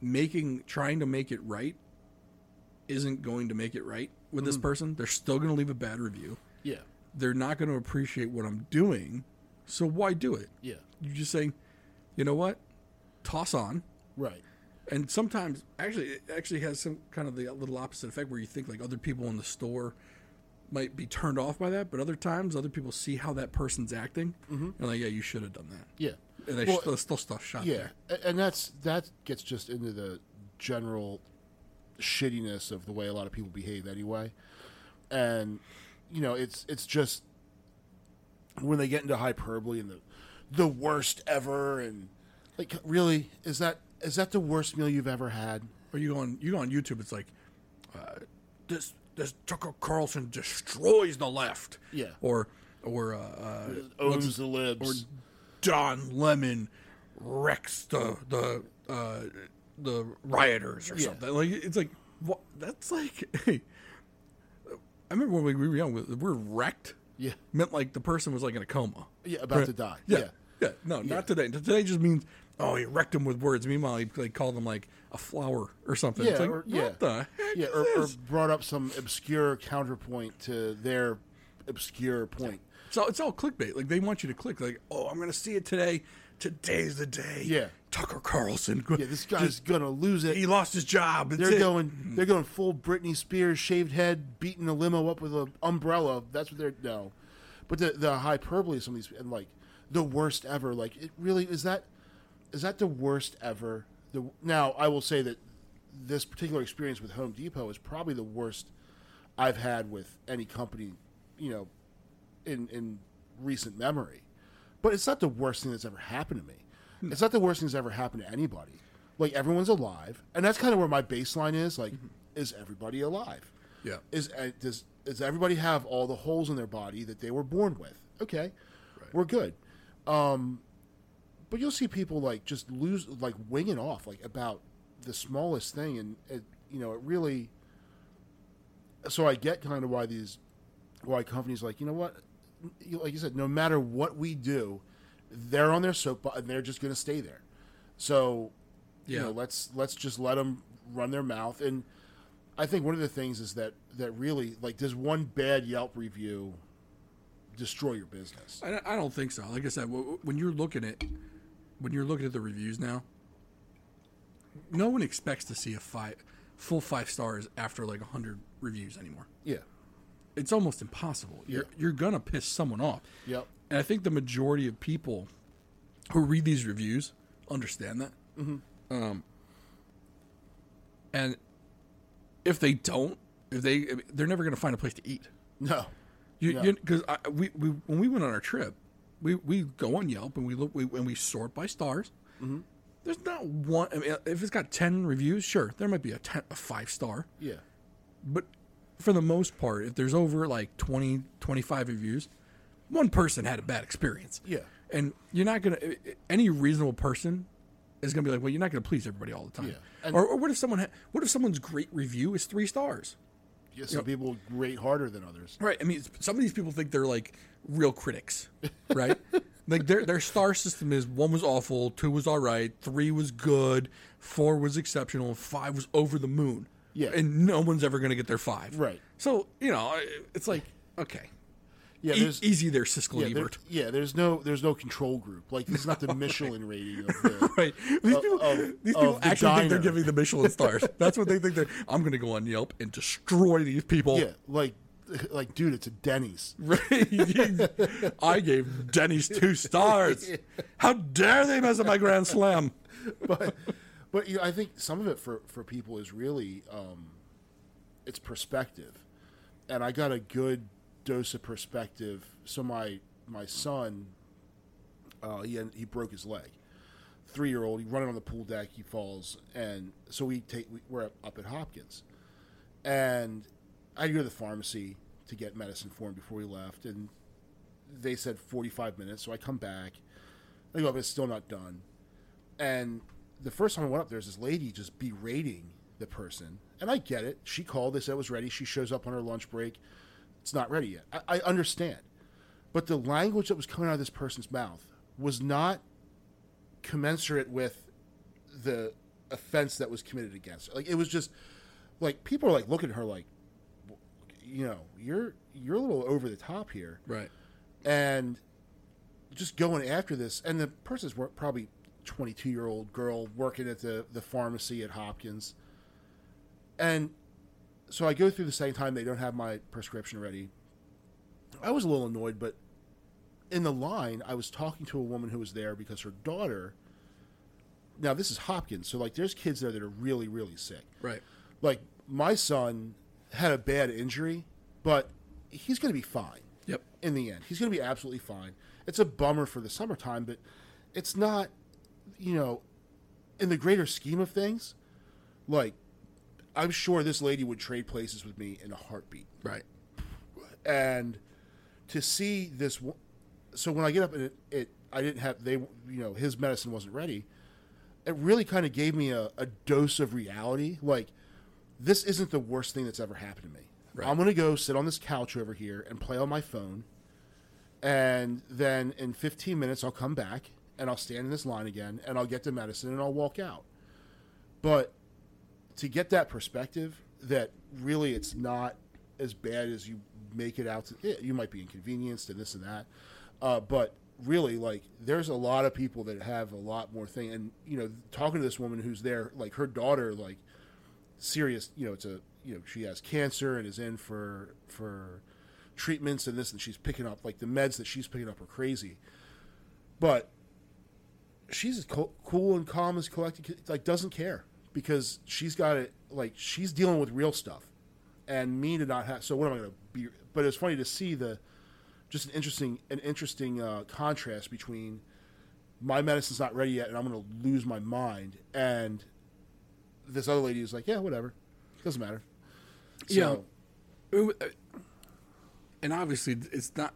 making trying to make it right isn't going to make it right with this person they're still going to leave a bad review Yeah. they're not going to appreciate what I'm doing so why do it Yeah. You're just say you know what toss on Right. And sometimes actually it actually has some kind of the little opposite effect where you think like other people in the store might be turned off by that but other times other people see how that person's acting mm-hmm. and like yeah you should have done that. Yeah. and they Well, still, still stuff shot Yeah, there. And that's that gets just into the general shittiness of the way a lot of people behave anyway, and you know it's it's just when they get into hyperbole and the the worst ever, and like really, is that is that the worst meal you've ever had? Or you go on you go on YouTube. It's like uh, this this Tucker Carlson destroys the left. Yeah. Or or uh, uh, Owns the libs. or Don Lemon wrecks the the uh, the rioters or Yeah. something. Like it's like what? That's like. Hey, I remember when we were young, the word "wrecked" yeah, meant like the person was like in a coma. yeah, about to die. Yeah, Yeah, yeah. No, not today. Today just means oh, he wrecked him with words. Meanwhile, he like called them like a flower or something. Yeah, it's like, or- what yeah. the heck yeah, or, or brought up some obscure counterpoint to their obscure point. So it's all clickbait. Like they want you to click. Like, oh, I'm gonna see it today. Today's the day. Yeah. Tucker Carlson. Yeah, this guy's gonna lose it. he lost his job. It's They're it. going. They're going full Britney Spears, shaved head, beating a limo up with an umbrella. That's what they're no. But the the hyperbole of some of these and like the worst ever. Like it really is that is that the worst ever. The now I will say that this particular experience with Home Depot is probably the worst I've had with any company. You know, in in recent memory. But it's not the worst thing that's ever happened to me. It's not the worst thing that's ever happened to anybody. Like everyone's alive, and that's kind of where my baseline is. Like, is everybody alive? Yeah. Is uh, does does everybody have all the holes in their body that they were born with? Okay, we're good. Um, but you'll see people like just lose, like winging off, like about the smallest thing, and it, you know, it really. So I get kind of why these, why companies like you know what, you- like you said, no matter what we do, they're on their soapbox and they're just going to stay there. So, you Yeah. know, let's let's just let them run their mouth. And I think one of the things is that that really like does one bad Yelp review destroy your business? I, I don't think so. Like I said, when you're looking at when you're looking at the reviews now, no one expects to see a five full five stars after like hundred reviews anymore. Yeah. It's almost impossible. You're Yeah. you're gonna piss someone off. Yep. And I think the majority of people who read these reviews understand that. Mm-hmm. Um, and if they don't, if they, they're never going to find a place to eat. No. You, No. because we, we when we went on our trip, we, we go on Yelp and we look we, and we sort by stars. Mm-hmm. There's not one. I mean, if it's got ten reviews, sure, there might be a, 10, a five star, Yeah. but for the most part, if there's over like 20, 25 reviews, one person had a bad experience. Yeah. And you're not going to, any reasonable person is going to be like, well, you're not going to please everybody all the time. Yeah. Or, or what if someone, ha- what if someone's great review is three stars? Yeah, some people rate harder than others. Right. I mean, some of these people think they're like real critics, right? like their their star system is one was awful, two was all right, three was good, four was exceptional, five was over the moon. Yeah. And no one's ever going to get their five. Right. So you know, it's like okay, Yeah, e- there's easy there, Siskel yeah, there, Ebert. yeah, there's no there's no control group. Like this is not the Michelin rating of the Right. These Of- people, of- these people the actually think they're giving the Michelin stars. That's what they think they're. I'm going to go on Yelp and destroy these people. Yeah, like like dude, it's a Denny's. Right. I gave Denny's two stars. How dare they mess up my Grand Slam? but but you know, I think some of it for for people is really um, it's perspective, and I got a good dose of perspective. So my my son, uh, he he broke his leg. Three year old, he running on the pool deck, he falls, and so we take we, we're up, at Hopkins, and I go to the pharmacy to get medicine for him before we left, and they said forty five minutes. So I come back, I go up, it's still not done. And the first time I went up, there's this lady just berating the person. And I get it. She called, they said it was ready. She shows up on her lunch break. It's not ready yet. I, I understand. But the language that was coming out of this person's mouth was not commensurate with the offense that was committed against her. Like it was just like people are like looking at her like you know, you're you're a little over the top here Right. and just going after this. And the person's probably 22 year old girl working at the, the pharmacy at Hopkins. And so I go through the second time, they don't have my prescription ready. I was a little annoyed, but in the line, I was talking to a woman who was there because her daughter. Now, this is Hopkins, so like there's kids there that are really, really sick Right. like my son had a bad injury, but he's going to be fine Yep. in the end. He's going to be absolutely fine. it's a bummer for the summertime, but it's not, you know, in the greater scheme of things, like I'm sure this lady would trade places with me in a heartbeat. Right. And to see this, so when I get up and it, it I didn't have they, you know, his medicine wasn't ready. It really kind of gave me a, a dose of reality. Like this isn't the worst thing that's ever happened to me. Right. I'm gonna go sit on this couch over here and play on my phone, and then in 15 minutes I'll come back and I'll stand in this line again and I'll get the medicine and I'll walk out. But to get that perspective that really it's not as bad as you make it out to yeah, you might be inconvenienced and this and that uh, but really like there's a lot of people that have a lot more thing and you know talking to this woman who's there like her daughter like serious you know it's a you know she has cancer and is in for for treatments and this and she's picking up like the meds that she's picking up are crazy but she's as co- cool and calm as collected like doesn't care because she's got it like she's dealing with real stuff. And me to not have so what am i going to be but it's funny to see the just an interesting an interesting uh, contrast between my medicine's not ready yet and i'm going to lose my mind. And this other lady is like yeah whatever. Doesn't matter. Yeah. So, It- uh, and obviously it's not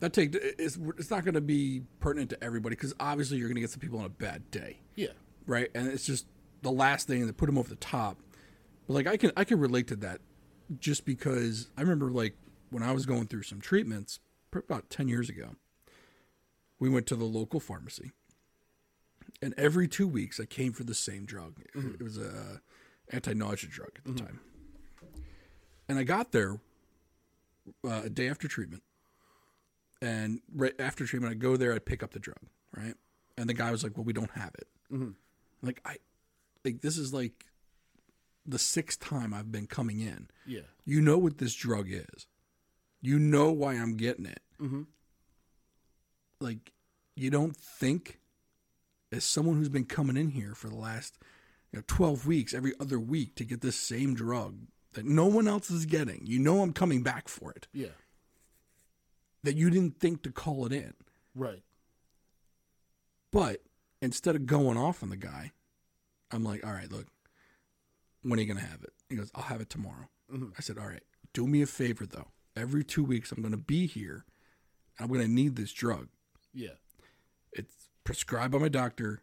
that take it's it's not going to be pertinent to everybody because obviously you're going to get some people on a bad day. Yeah. Right? And it's just the last thing that put him over the top. But like i can i can relate to that just because i remember like when i was going through some treatments about 10 years ago we went to the local pharmacy. And every two weeks i came for the same drug. It mm-hmm. was a anti-nausea drug at the mm-hmm. time. And i got there uh, a day after treatment. And right after treatment i go there i pick up the drug right? And the guy was like well we don't have it. Mm-hmm. Like I like this is like the sixth time I've been coming in. yeah You know what this drug is. You know why I'm getting it. mm-hmm. Like you don't think as someone who's been coming in here for the last you know 12 weeks every other week to get this same drug that no one else is getting. You know I'm coming back for it. yeah That you didn't think to call it in. right But instead of going off on the guy, I'm like, all right, look, when are you going to have it? He goes, I'll have it tomorrow. Mm-hmm. I said, all right, do me a favor though. Every two weeks, I'm going to be here. I'm going to need this drug. yeah It's prescribed by my doctor.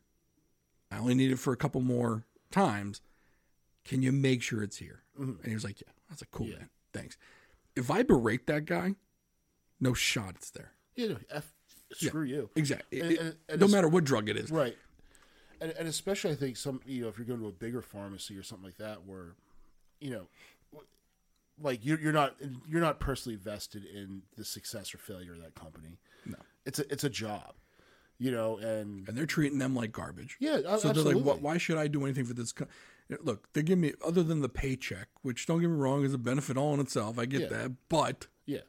I only need it for a couple more times. Can you make sure it's here? Mm-hmm. And he was like, yeah. I was like, cool, Yeah. man. Thanks. If I berate that guy, no shot it's there. yeah no, F, screw you Exactly. And- and- and no matter what drug it is. Right. And, and especially, I think some, you know, if you're going to a bigger pharmacy or something like that, where, you know, like you're, you're not, you're not personally vested in the success or failure of that company. No. It's a, it's a job, you know, and and they're treating them like garbage. yeah, So absolutely. they're like, "Why- why should I do anything for this? Co-? Look, they give me other than the paycheck, which don't get me wrong is a benefit all in itself. I get Yeah. that, but yeah,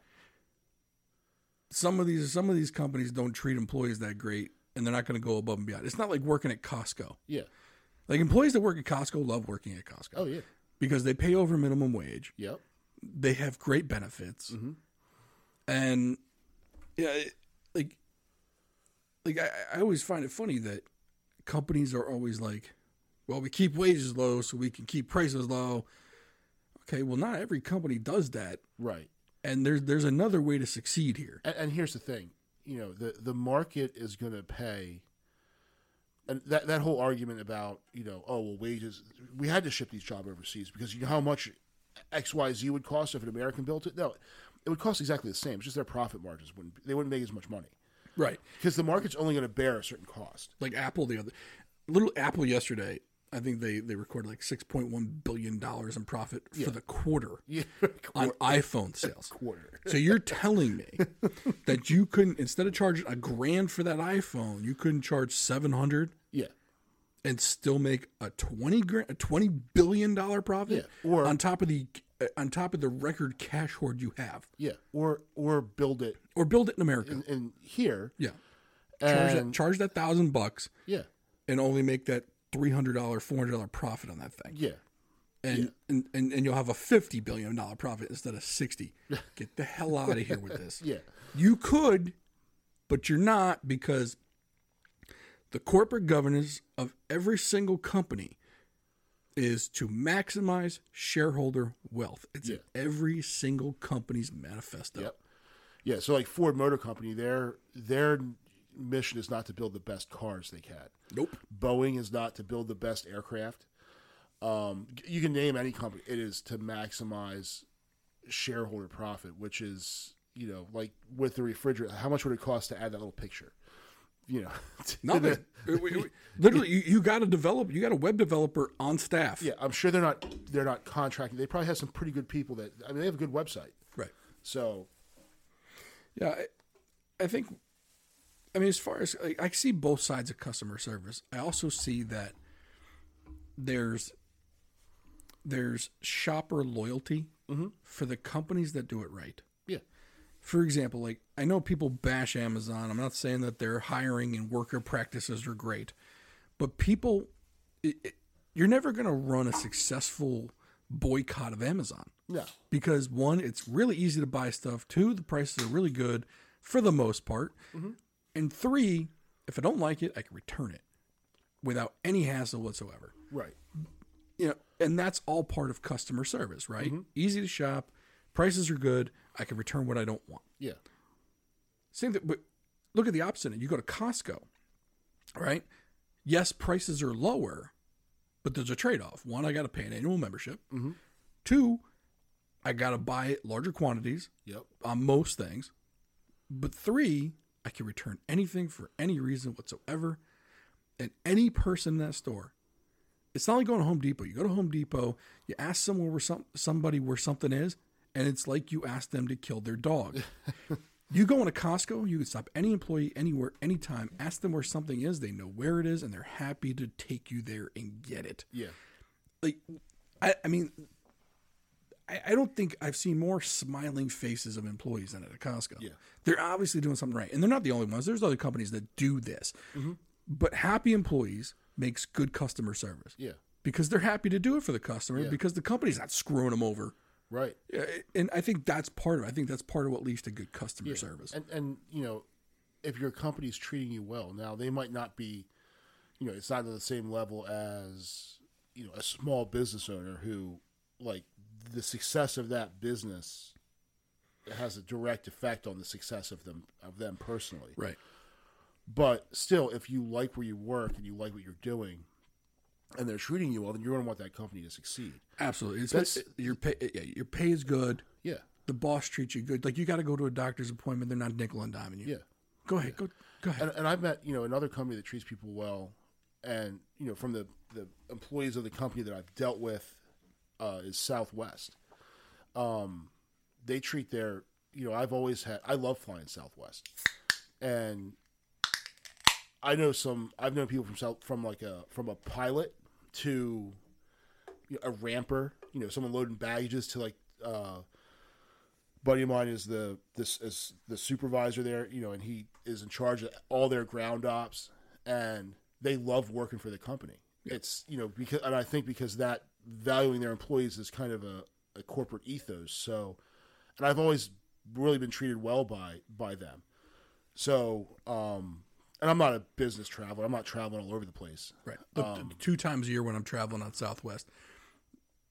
some of these some of these companies don't treat employees that great, and they're not going to go above and beyond. It's not like working at Costco. yeah. Like employees that work at Costco love working at Costco Oh yeah. because they pay over minimum wage. Yep. They have great benefits, Mm-hmm. and yeah, like like I, I always find it funny that companies are always like, "Well, we keep wages low so we can keep prices low." Okay, well, not every company does that, Right. and there's there's another way to succeed here. And, and here's the thing, you know, the the market is going to pay. And that that whole argument about you know oh well wages we had to ship these jobs overseas because you know how much X Y Z would cost if an American built it no it would cost exactly the same it's just their profit margins wouldn't they wouldn't make as much money Right. because the market's only going to bear a certain cost Like Apple the other little Apple yesterday, I think they they recorded like 6.1 billion dollars in profit for the quarter yeah on iPhone sales. quarter. So you're telling me that you couldn't instead of charging a grand for that iPhone, you couldn't charge 700 yeah. and still make a 20 grand a 20 billion dollar profit Yeah, or- on top of the on top of the record cash hoard you have? Yeah or or build it. Or build it in America. in, in here. Yeah. Charge that, charge that thousand bucks yeah. and only make that three hundred dollar, four hundred dollar profit on that thing. yeah and, and, and and you'll have a fifty billion dollar profit instead of sixty. Get the hell out of here with this. yeah You could but you're not because the corporate governance of every single company is to maximize shareholder wealth. It's in every single company's manifesto. Yep. Yeah, so like Ford Motor Company, their their mission is not to build the best cars they can. Nope. Boeing is not to build the best aircraft. Um, you can name any company. It is to maximize shareholder profit, which is you know like with the refrigerator. How much would it cost to add that little picture? You know, Nothing. Literally, you, you got to develop. You got a web developer on staff. yeah, I'm sure they're not they're not contracting. They probably have some pretty good people that I mean they have a good website. Right. So Yeah, I, I think. I mean, as far as I, I see both sides of customer service, I also see that there's there's shopper loyalty mm-hmm. for the companies that do it right. yeah, For example, like I know people bash Amazon. I'm not saying that their hiring and worker practices are great, but people, it, it- you're never going to run a successful boycott of Amazon. No, because one, it's really easy to buy stuff. Two, the prices are really good for the most part, mm-hmm. And three, if I don't like it, I can return it without any hassle whatsoever right, you know, and that's all part of customer service, right? Mm-hmm. Easy to shop, prices are good. I can return what I don't want. yeah, Same thing, but look at the opposite. You go to Costco, right? Yes, prices are lower, but there's a trade off. One, I got to pay an annual membership. Mm-hmm. Two, I got to buy larger quantities yep, on most things. But three, I can return anything for any reason whatsoever. And any person in that store, it's not like going to Home Depot. You go to Home Depot, you ask someone where some somebody where something is, and it's like you ask them to kill their dog. you go into Costco, you can stop any employee anywhere, anytime, ask them where something is, they know where it is, and they're happy to take you there and get it yeah, like I, I mean I, I don't think I've seen more smiling faces of employees than at a Costco. Yeah. They're obviously doing something right. And they're not the only ones. There's other companies that do this. Mm-hmm. But happy employees makes good customer service. yeah, Because they're happy to do it for the customer Yeah. because the company's not screwing them over. right. Yeah, And I think that's part of it. I think that's part of what leads to good customer service. And and you know, if your company's treating you well, now they might not be, you know, it's not at the same level as you know a small business owner who, like, the success of that business has a direct effect on the success of them of them personally. Right. But still, if you like where you work and you like what you're doing, and they're treating you well, then you're going to want that company to succeed. Absolutely. It's, That's- your pay yeah, your pay is good. Yeah, The boss treats you good. Like you got to go to a doctor's appointment, they're not nickel and diming you. yeah. Go ahead. Go go ahead. and, and I've met you know another company that treats people well, and you know from the the employees of the company that I've dealt with uh, is Southwest. Um, they treat their you know I've always had I love flying Southwest, and I know some I've known people from South from like a from a pilot to you know, a ramper, you know, someone loading baggages to like. Uh, buddy of mine is the this is the supervisor there, you know, and he is in charge of all their ground ops, and they love working for the company. It's you know because and I think because that valuing their employees is kind of a, a corporate ethos. So, and I've always really been treated well by by them. So, um, and I'm not a business traveler. I'm not traveling all over the place. Right. The, Um, two times a year when I'm traveling on Southwest,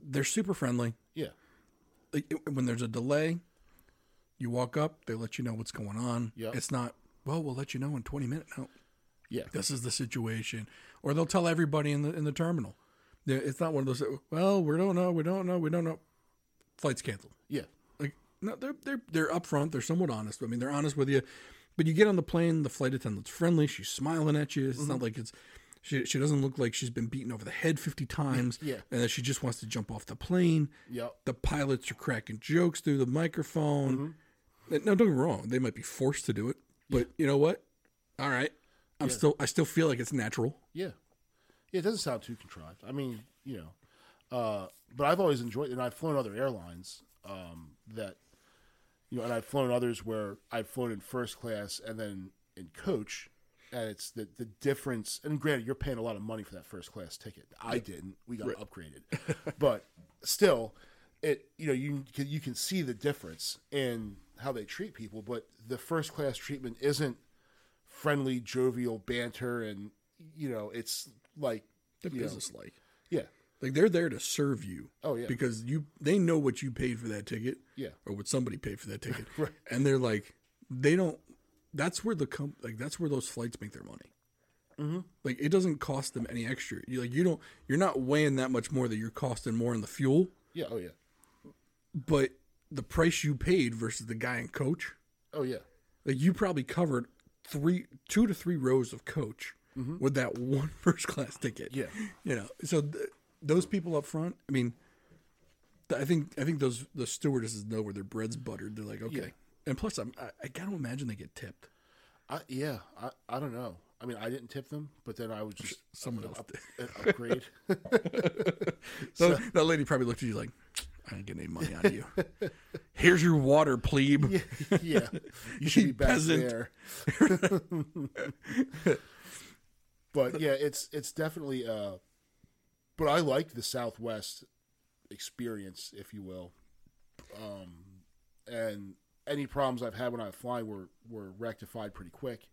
they're super friendly. Yeah, when there's a delay, you walk up, they let you know what's going on. Yeah. It's not, well, we'll let you know in 20 minutes. No, yeah, this is the situation. Or they'll tell everybody in the in the terminal. It's not one of those, well, we don't know, we don't know, we don't know. Flight's canceled. yeah, Like no, they're they're they're upfront. They're somewhat honest. I mean, they're honest with you. But you get on the plane, the flight attendant's friendly. She's smiling at you. It's not mm-hmm. like it's she. She doesn't look like she's been beaten over the head fifty times. Yeah. and that she just wants to jump off the plane. yeah, The pilots are cracking jokes through the microphone. Mm-hmm. And No, don't get me wrong. They might be forced to do it, but you know what? All right, I'm still. I still feel like it's natural. Yeah. Yeah, it doesn't sound too contrived. I mean, you know, uh, but I've always enjoyed and I've flown other airlines um, that, you know, and I've flown others where I've flown in first class and then in coach. And it's the, the difference. And granted, you're paying a lot of money for that first class ticket. I didn't. We got upgraded. but still, it you know you can, you can see the difference in how they treat people. But the first class treatment isn't friendly, jovial banter, and you know, it's like They're business like. yeah, Like they're there to serve you. Oh, yeah. Because you they know what you paid for that ticket. Yeah. Or what somebody paid for that ticket. Right. And they're like they don't that's where the com- like that's where those flights make their money. Mm-hmm. Like it doesn't cost them any extra. You like you don't you're not weighing that much more that you're costing more in the fuel, yeah, oh yeah, but the price you paid versus the guy in coach, oh yeah, like you probably covered three two to three rows of coach with that one first class ticket. Yeah. you know. So th- those people up front, I mean, th- I think I think those the stewardesses know where their bread's buttered. They're like, okay. Yeah. And plus, I'm, I, I gotta imagine they get tipped. I, yeah. I, I don't know. I mean, I didn't tip them, but then I was just Someone else up, did. uh, upgrade. So, that lady probably looked at you like, I ain't getting any money out of you. Here's your water, plebe. yeah, you should be back Peasant. there. But yeah, it's it's definitely. Uh, but I like the Southwest experience, if you will. Um, and any problems I've had when I fly were were rectified pretty quick.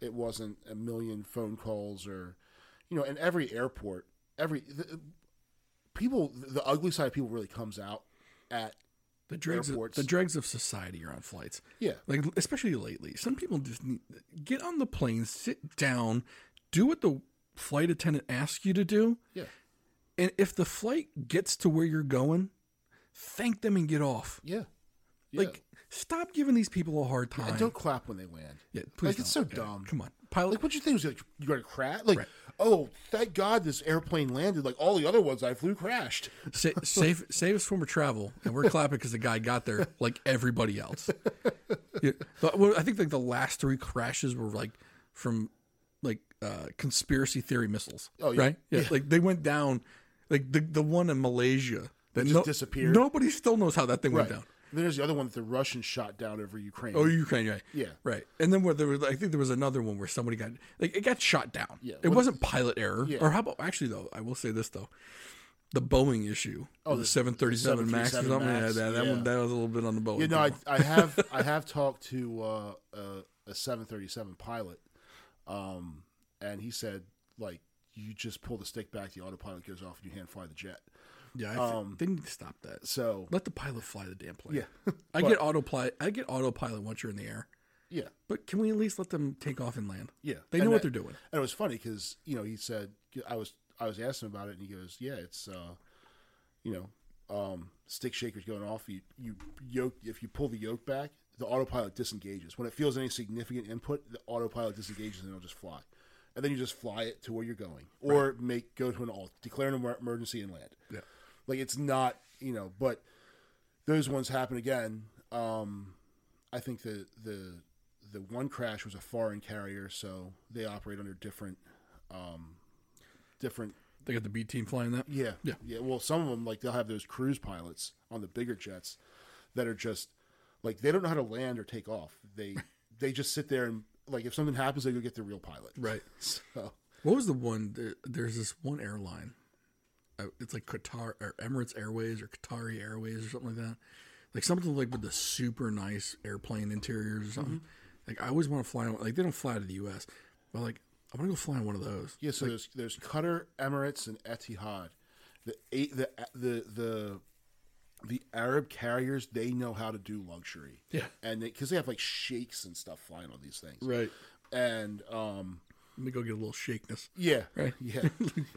It wasn't a million phone calls or, you know, in every airport, every the, people, the ugly side of people really comes out at The dregs, of, Airports. the dregs of society are on flights. yeah, Like especially lately, some people just need get on the plane, sit down, do what the flight attendant asks you to do, yeah, and if the flight gets to where you're going, thank them and get off. yeah. yeah. Like stop giving these people a hard time. And don't clap when they land. yeah, please like, it's so. Yeah, dumb. Come on, pilot. Like, what do you think? Was like you got to crash? Like, Right. oh, thank God this airplane landed. Like all the other ones I flew crashed. Sa- save save us from a travel, and we're clapping because the guy got there like everybody else. Yeah, but, well, I think like the last three crashes were like from uh, conspiracy theory missiles. Oh, yeah. right, yeah, like they went down. Like the the one in Malaysia that just disappeared? Nobody still knows how that thing went Right. down. Then there's the other one that the Russians shot down over Ukraine. Oh, Ukraine, right? Yeah. right. And then where there was, I think there was another one where somebody got like it got shot down. Yeah. it wasn't pilot error. Yeah. Or how about actually though? I will say this though, the Boeing issue. Oh, the, seven thirty seven Max or something. Max, yeah, that, that yeah. one that was a little bit on the Boeing. You know, I. I have I have talked to uh, a, a 737 pilot, um, and he said like you just pull the stick back, the autopilot goes off, and you hand fly the jet. yeah, um, they need to stop that. So Let the pilot fly the damn plane. yeah, I But- get autopilot. I get autopilot once you're in the air. yeah, But can we at least let them take off and land? yeah. They And know what that- they're doing. And it was funny because you know he said I was I was asking about it, and he goes, "Yeah, it's uh, you know, um, stick shakers going off. You you yoke if you pull the yoke back, the autopilot disengages. When it feels any significant input, the autopilot disengages and it'll just fly, and then you just fly it to where you're going, or make go to an alt, declare an emergency and land. Yeah. Like it's not you know, but those ones happen again. Um, I think the the the one crash was a foreign carrier, so they operate under different um, different. They got the B team flying that. Yeah, Yeah. yeah. Well, some of them like they'll have those cruise pilots on the bigger jets that are just like they don't know how to land or take off. They they just sit there and like if something happens, they go get the real pilot. Right. So What was the one? There, there's this one airline. Uh, It's like Qatar or Emirates Airways or Qatari Airways or something like that. Like something like with the super nice airplane interiors or something. Like I always want to fly. on- Like they don't fly to the U.S. But like I want to go fly on one of those. yeah, so there's there's Qatar, Emirates, and Etihad. The eight the the the the Arab carriers they know how to do luxury. Yeah. and because they, have like sheikhs and stuff flying on these things. Right. And um, Let me go get a little shakeness. Yeah, Right. Yeah,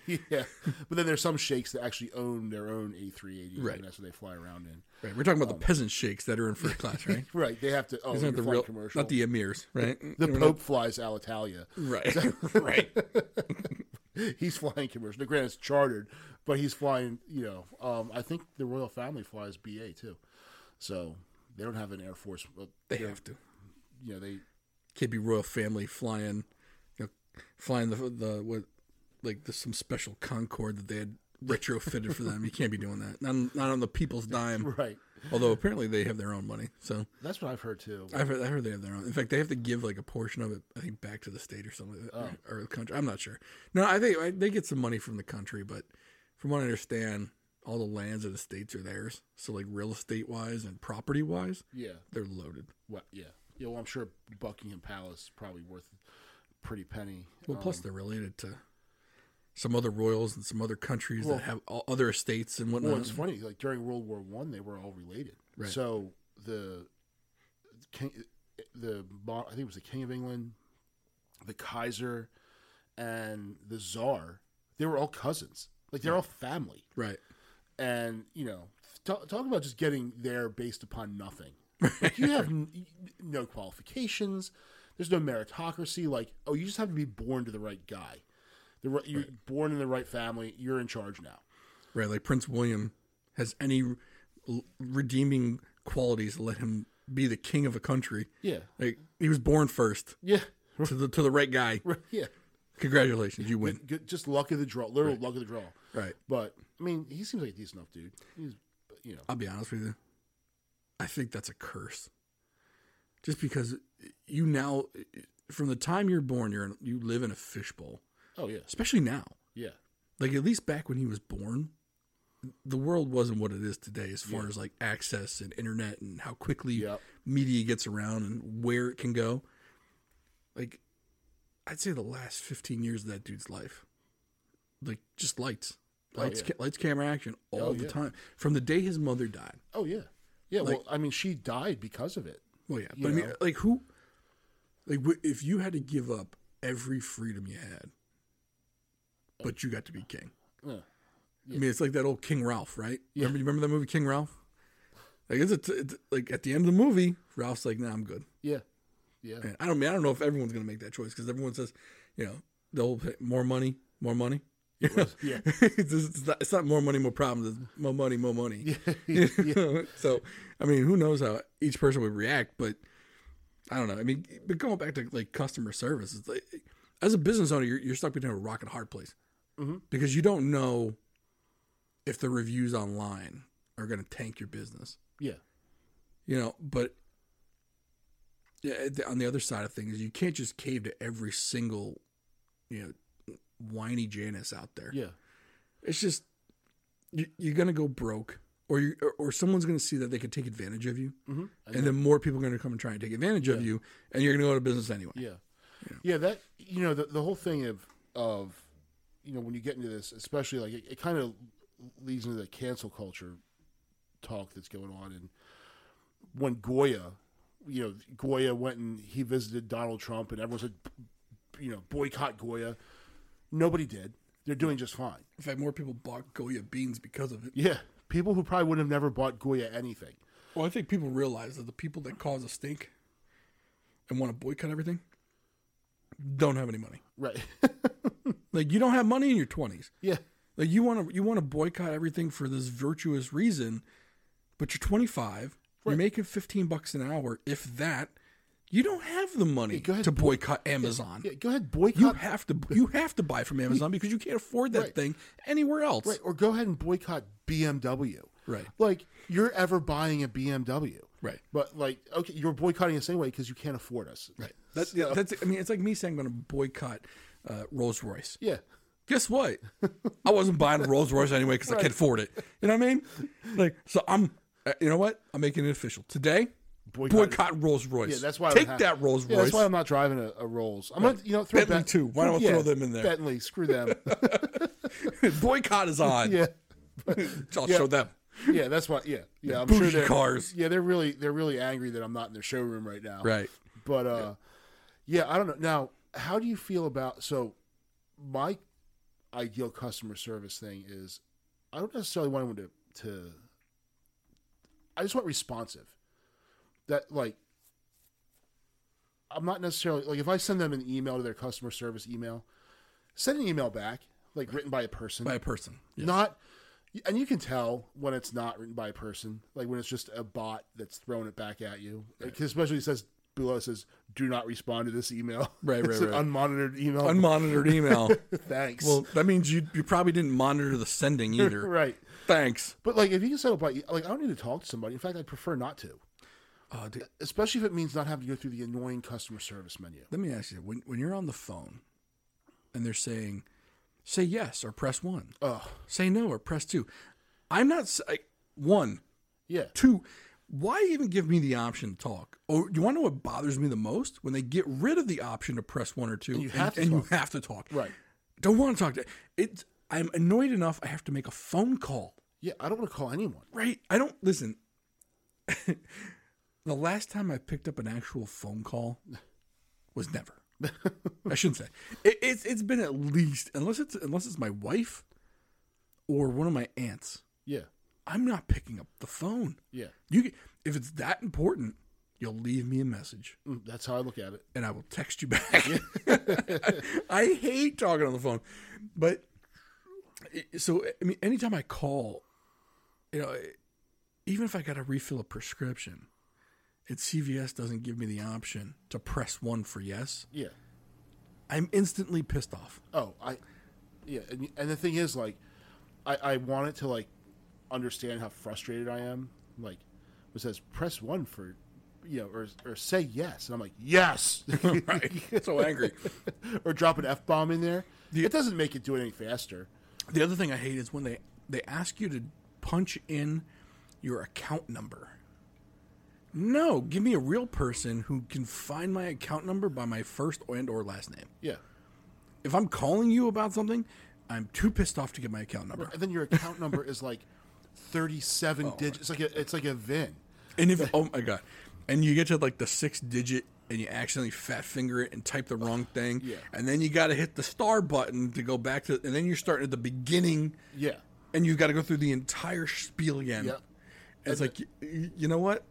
yeah. But then there's some sheikhs that actually own their own A380, Right. and that's what they fly around in. Right. We're talking about the peasant sheikhs that are in first class, right? Right. They have to. Oh, aren't the real, commercial. not the emirs, right? the not- Pope flies Alitalia. right, right. He's flying commercial. Now, granted, it's chartered, but he's flying. You know, um, I think the royal family flies BA too, so they don't have an air force. They have to. You know, they Can't be royal family flying, you know, flying the the what, like the, some special Concorde that they had retrofitted for them. You can't be doing that. Not, not on the people's dime. right. Although apparently they have their own money, so That's what I've heard too. I've heard, I heard they have their own. In fact, they have to give like a portion of it, I think, back to the state or something, that, Oh. or, or the country. I'm not sure. No, I think I, they get some money from the country, but from what I understand, all the lands of the states are theirs. So, like real estate wise and property wise, Yeah. they're loaded. What? Yeah. Yeah, well, I'm sure Buckingham Palace is probably worth a pretty penny. Well, plus they're related to some other royals and some other countries that have all other estates and whatnot. Well, it's funny. Like during World War One, they were all related. Right. So the king, the I think it was the King of England, the Kaiser, and the Czar. They were all cousins. Like they're all family. right. And you know, talk, talk about just getting there based upon nothing. Like you have n- no qualifications. There's no meritocracy. Like oh, you just have to be born to the right guy. The right, you're born in the right family. You're in charge now. Right. Like Prince William has any redeeming qualities to let him be the king of a country. Yeah. Like he was born first Yeah. to the to the right guy. Yeah. Congratulations, you win. Just luck of the draw, literal luck of the draw. Right. But I mean, he seems like a decent enough dude. He's, you know, I'll be honest with you. I think that's a curse. Just because you now, from the time you're born, you're in, you live in a fishbowl. Oh yeah, Especially now. yeah, Like at least back when he was born, the world wasn't what it is today as far as like access and internet and how quickly Yep. media gets around and where it can go. Like I'd say the last 15 years of that dude's life. Like just lights. Oh, lights, Oh, yeah. ca- lights, camera, action all Oh, the yeah. time. From the day his mother died. oh yeah, yeah. well, I mean, she died because of it. Well, yeah, but I mean, like who, like if you had to give up every freedom you had, but you got to be king. Yeah. I mean, it's like that old King Ralph, right? Remember, you remember that movie King Ralph? Like, it's, a it's like at the end of the movie, Ralph's like, "Nah, I'm good." Yeah, yeah, And I don't mean I don't know if everyone's gonna make that choice because everyone says, you know, they'll pay more money, more money. You know? yeah. it's, it's not, it's not more money, more problems. It's more money, more money. You know? So, I mean, who knows how each person would react? But I don't know. I mean, but going back to like customer service, it's like as a business owner, you're, you're stuck between a rock and a hard place because you don't know if the reviews online are going to tank your business. yeah, You know, but yeah, on the other side of things, you can't just cave to every single, you know, whiny Janus out there. yeah, It's just you, you're gonna go broke, or you or, someone's gonna see that they can take advantage of you, mm-hmm. and then more people are gonna come and try and take advantage of you, and you're gonna go out of business anyway. yeah, yeah. That you know, the the whole thing of of you know when you get into this, especially like it, it kind of leads into the cancel culture talk that's going on, and when Goya, you know, Goya went and he visited Donald Trump, and everyone said, you know, boycott Goya. Nobody did. They're doing just fine. In fact, more people bought Goya beans because of it. Yeah, people who probably would have never bought Goya anything. Well, I think people realize that the people that cause a stink and want to boycott everything don't have any money. Right. Like you don't have money in your twenties. yeah. Like you want to you want to boycott everything for this virtuous reason, but you're 25. You're making 15 bucks an hour, if that. You don't have the money ahead, to boycott Amazon. Yeah. Go ahead, boycott. You have to you have to buy from Amazon because you can't afford that Right. thing anywhere else. Right, or go ahead and boycott BMW. Right. Like you're ever buying a BMW. Right. But like, okay, you're boycotting us anyway because you can't afford us. Right. That's yeah, that's I mean it's like me saying I'm going to boycott uh, Rolls Royce. Yeah. Guess what? I wasn't buying a Rolls Royce anyway because I can't afford it. You know what I mean? Like so I'm uh, you know what? I'm making it official today. Boycott. Boycott, Rolls Royce. Yeah, that's why take that Rolls Yeah, Royce. that's why I'm not driving a, a Rolls. I'm gonna, you know, throw Bentley Ben- too. Why don't I throw them in there? Bentley, screw them. Boycott is on. yeah, I'll show them. yeah, that's why. Yeah, yeah, I'm Bougie sure they're cars. Yeah, they're really they're really angry that I'm not in their showroom right now. Right. But uh, yeah, I don't know. Now, how do you feel about so? My ideal customer service thing is, I don't necessarily want them to to. I just want responsive. That like. I'm not necessarily like if I send them an email to their customer service email, send an email back like written by a person, By a person. Yeah. not and you can tell when it's not written by a person like when it's just a bot that's throwing it back at you Like, especially it says below it says do not respond to this email Right, it's right, an right. unmonitored email Unmonitored email. thanks well, that means you you probably didn't monitor the sending either. right Thanks. but like if you can set up by like i don't need to talk to somebody in fact i'd prefer not to uh, dude, especially if it means not having to go through the annoying customer service menu let me ask you: when when you're on the phone, and they're saying, "Say yes" or press one, oh say no or press two. I'm not s- one, yeah two. Why even give me the option to talk? Or do you want to know what bothers me the most? When they get rid of the option to press one or two, and you have to and you talk. have to talk. Right. Don't want to talk to it. I'm annoyed enough. I have to make a phone call. Yeah, I don't want to call anyone. Right? I don't listen. the last time I picked up an actual phone call was never. I shouldn't say it, it's. It's been at least unless it's unless it's my wife or one of my aunts. Yeah, I'm not picking up the phone. yeah. You can- if it's that important, you'll leave me a message Mm, That's how I look at it. and I will text you back. I hate talking on the phone, but so I mean, anytime I call, you know, even if I got to refill a prescription, and CVS doesn't give me the option to press one for yes, Yeah. I'm instantly pissed off. Oh, I. Yeah, and, and the thing is, like, I I want it to like understand how frustrated I am. Like, it says press one for, you know, or or say yes, and I'm like yes, right? so angry. or drop an f bomb in there. it doesn't make it do it any faster. The other thing I hate is when they they ask you to punch in your account number. No, give me a real person who can find my account number by my first and or last name. Yeah. If I'm calling you about something, I'm too pissed off to get my account number. And then your account number is like thirty-seven oh digits. It's like a, it's like a VIN. And if oh my god, and you get to like the six digit and you accidentally fat finger it and type the wrong thing, Yeah. and then you got to hit the star button to go back to, and then you're starting at the beginning, Yeah. and you've got to go through the entire spiel again. Yep. It's like, you know what?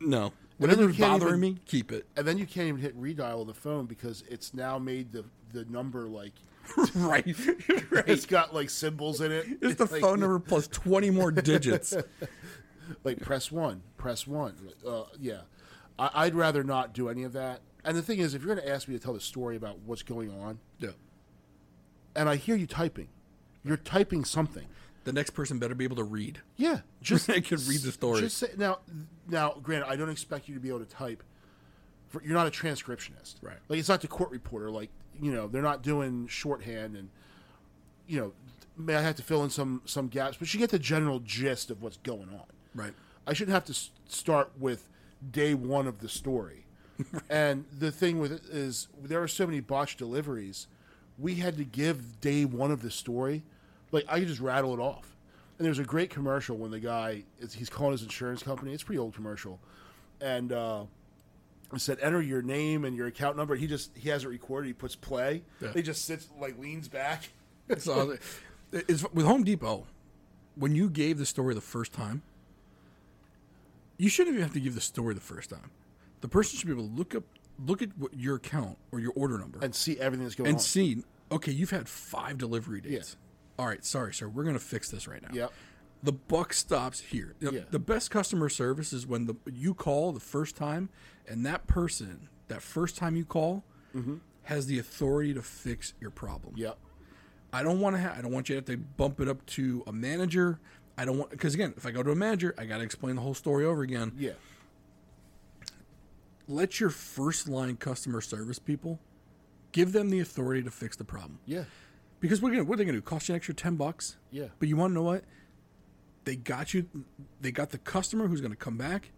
No. Whatever's you bothering even- me, keep it. And then you can't even hit redial of the phone because it's now made the the number like right. right. it's got like symbols in it. It's the like, phone number plus 20 more digits. Like press one, press one. Uh, yeah, I, I'd rather not do any of that. And the thing is, if you're going to ask me to tell the story about what's going on, yeah. and I hear you typing, you're typing something. The next person better be able to read. Yeah, just I can read the story. Just say, now, now, granted, I don't expect you to be able to type. For, you're not a transcriptionist, Right. Like it's not the court reporter. Like you know, they're not doing shorthand, and you know, may I have to fill in some some gaps, but you get the general gist of what's going on. Right. I shouldn't have to s- start with day one of the story. and the thing with it is, there are so many botched deliveries. We had to give day one of the story. Like I could just rattle it off. And there's a great commercial when the guy is, he's calling his insurance company. It's a pretty old commercial, and uh, it said enter your name and your account number. He just he has it recorded. He puts play. Yeah. He just sits like leans back. So it's, with Home Depot, when you gave the story the first time, you shouldn't even have to give the story the first time. The person should be able to look up, look at what your account or your order number, and see everything that's going and on. And see. Okay, you've had five delivery dates. All right, sorry, sir. We're going to fix this right now. Yep. The buck stops here. Know, Yeah. The best customer service is when the you call the first time, and that person, that first time you call, Mm-hmm. has the authority to fix your problem. Yep. I don't want to. Ha- I don't want you to have to bump it up to a manager. I don't want because again, if I go to a manager, I got to explain the whole story over again. Yeah. Let your first line customer service people give them the authority to fix the problem. Yeah. Because we're gonna, what are they going to do? Cost you an extra ten bucks? Yeah. But you want to know what? They got you. They got the customer who's going to come back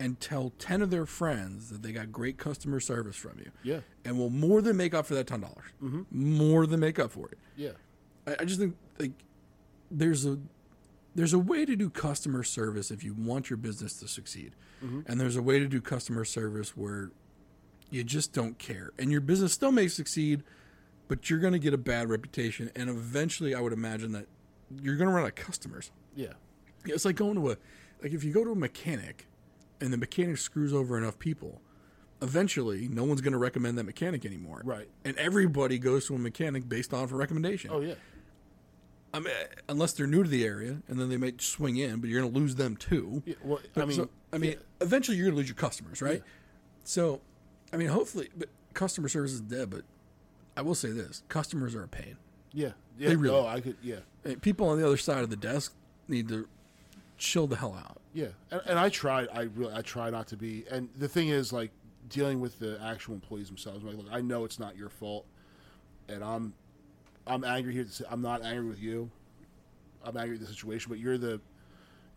and tell ten of their friends that they got great customer service from you. Yeah. And will more than make up for that ten dollars. Mm-hmm. More than make up for it. Yeah. I, I just think like there's a there's a way to do customer service if you want your business to succeed, and there's a way to do customer service where you just don't care, and your business still may succeed, but you're going to get a bad reputation, and eventually, I would imagine that you're going to run out of customers. Yeah. It's like going to a like if you go to a mechanic, and the mechanic screws over enough people. Eventually, no one's going to recommend that mechanic anymore. Right. And everybody goes to a mechanic based on a recommendation. Oh yeah. I mean, unless they're new to the area, and then they might swing in, but you're going to lose them too. Yeah, well, I mean, So, I mean, eventually you're going to lose your customers, right? So, I mean, hopefully, but customer service is dead. But I will say this: customers are a pain. yeah, yeah. They really- oh, I could, yeah, People on the other side of the desk need to chill the hell out. yeah. And, and I tried. I really, I try not to be. And the thing is, like dealing with the actual employees themselves. Like, look, I know it's not your fault, and I'm, I'm angry here. To say, I'm not angry with you. I'm angry at the situation, but you're the,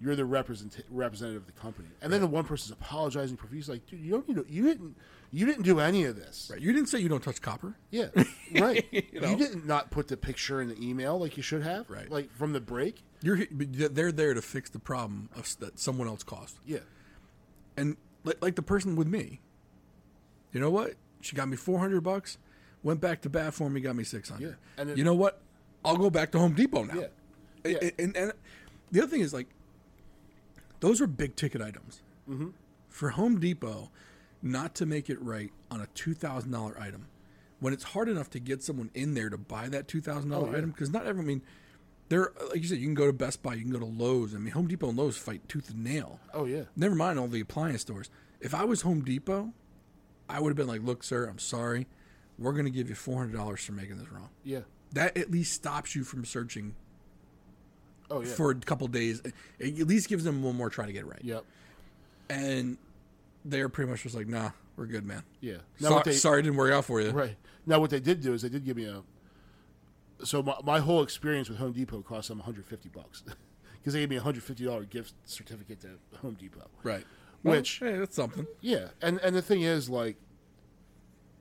You're the represent- representative of the company, and then the one person's apologizing profusely, like, dude, you don't need to, you didn't you didn't do any of this. Right. You didn't say you don't touch copper. Yeah, right. you, know? didn't not put the picture in the email like you should have. Right. Like from the break. You're they're there to fix the problem of, that someone else caused. Yeah. And like, like the person with me, you know what? She got me four hundred bucks. Went back to bat for me, got me six hundred. Yeah, and it- you know what? I'll go back to Home Depot now. Yeah. And- And, and the other thing is like, those are big ticket items. Mm-hmm. For Home Depot, not to make it right on a two thousand dollar item, when it's hard enough to get someone in there to buy that two thousand Oh, dollar yeah. item, because not everyone. I mean, there, like you said, you can go to Best Buy, you can go to Lowe's. I mean, Home Depot and Lowe's fight tooth and nail. Oh yeah. Never mind all the appliance stores. If I was Home Depot, I would have been like, "Look, sir, I'm sorry. We're going to give you four hundred dollars for making this wrong." Yeah. That at least stops you from searching Oh yeah. for a couple days. It at least gives them one more try to get it right. yep. And they're pretty much just like, "Nah, we're good, man. Yeah. So- what they- sorry, it didn't work out for you." Right. Now, what they did do is they did give me a. So my, my whole experience with Home Depot cost them 150 bucks because they gave me a 150 dollar gift certificate to Home Depot. Right. Which- well, hey, that's something. Yeah, and and the thing is, like,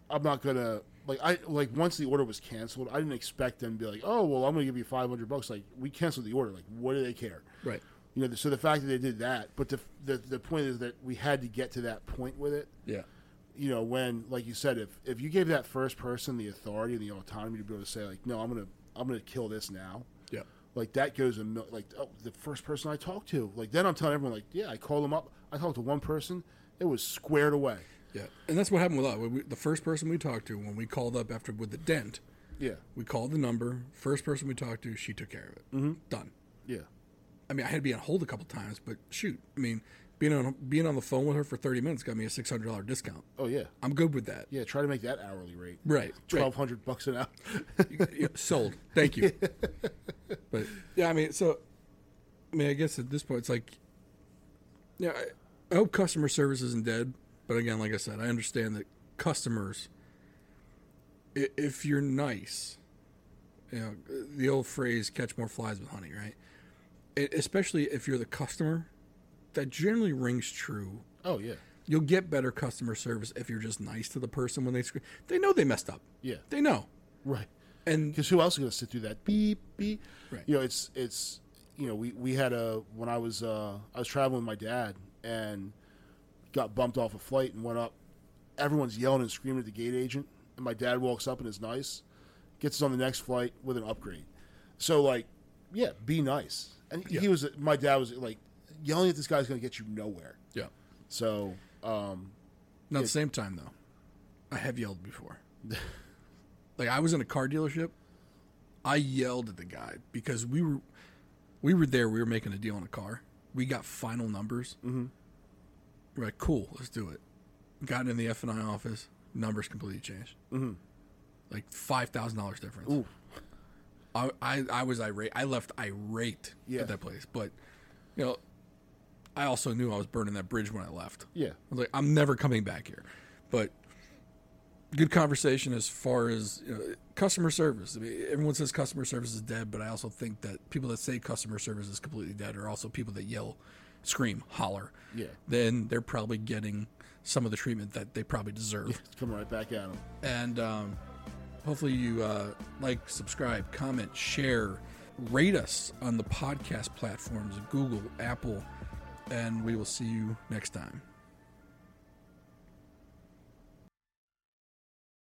I'm not gonna like I like once the order was canceled, I didn't expect them to be like, oh well, I'm gonna give you 500 bucks. Like we canceled the order. Like what do they care? Right. You know. So the fact that they did that, but the the the point is that we had to get to that point with it. Yeah. you know, when like you said, if if you gave that first person the authority and the autonomy to be able to say like, no, I'm gonna I'm gonna kill this now, Yeah. like that goes a mil- like oh, the first person I talked to, like then I'm telling everyone like, yeah, I call them up, I talked to one person, it was squared away. Yeah. And that's what happened with us. We, the first person we talked to when we called up after with the dent, Yeah, we called the number. First person we talked to, she took care of it. Mm-hmm. Done. yeah, I mean, I had to be on hold a couple times, but shoot, I mean, being on being on the phone with her for thirty minutes got me a six hundred dollar discount. oh yeah, I'm good with that. yeah. Try to make that hourly rate, Right. twelve hundred bucks an hour. Sold. Thank you. but yeah, I mean, so I mean, I guess at this point, it's like, yeah, I, I hope customer service isn't dead. But again, like I said, I understand that customers, if you're nice, you know, the old phrase "catch more flies with honey," right? Especially if you're the customer, that generally rings true oh yeah, You'll get better customer service if you're just nice to the person when they scream. They know they messed up. yeah, They know. right. And Because who else is going to sit through that beep beep? Right. You know, it's it's you know we we had a when I was uh, I was traveling with my dad and got bumped off a flight and went up. Everyone's yelling and screaming at the gate agent, and my dad walks up and is nice, gets us on the next flight with an upgrade. So like, yeah, be nice. And Yeah. he was my dad was like yelling at this guy's going to get you nowhere. yeah. So um, Now at the same time though, I have yelled before. like I was in a car dealership, I yelled at the guy because we were we were there, we were making a deal on a car. We got final numbers. Mm-hmm. We're like, cool, let's do it. Got in the F and I office, numbers completely changed. Mm-hmm. Like five thousand dollars difference. ooh, I, I I was irate. I left irate Yeah. at that place, but you know, I also knew I was burning that bridge when I left. yeah, I was like, I'm never coming back here. But good conversation as far as you know, customer service. I mean, everyone says customer service is dead, but I also think that people that say customer service is completely dead are also people that yell, scream, holler. Yeah. Then they're probably getting some of the treatment that they probably deserve. it's coming right back at them. And um, hopefully you uh, like, subscribe, comment, share, rate us on the podcast platforms Google, Apple, and we will see you next time.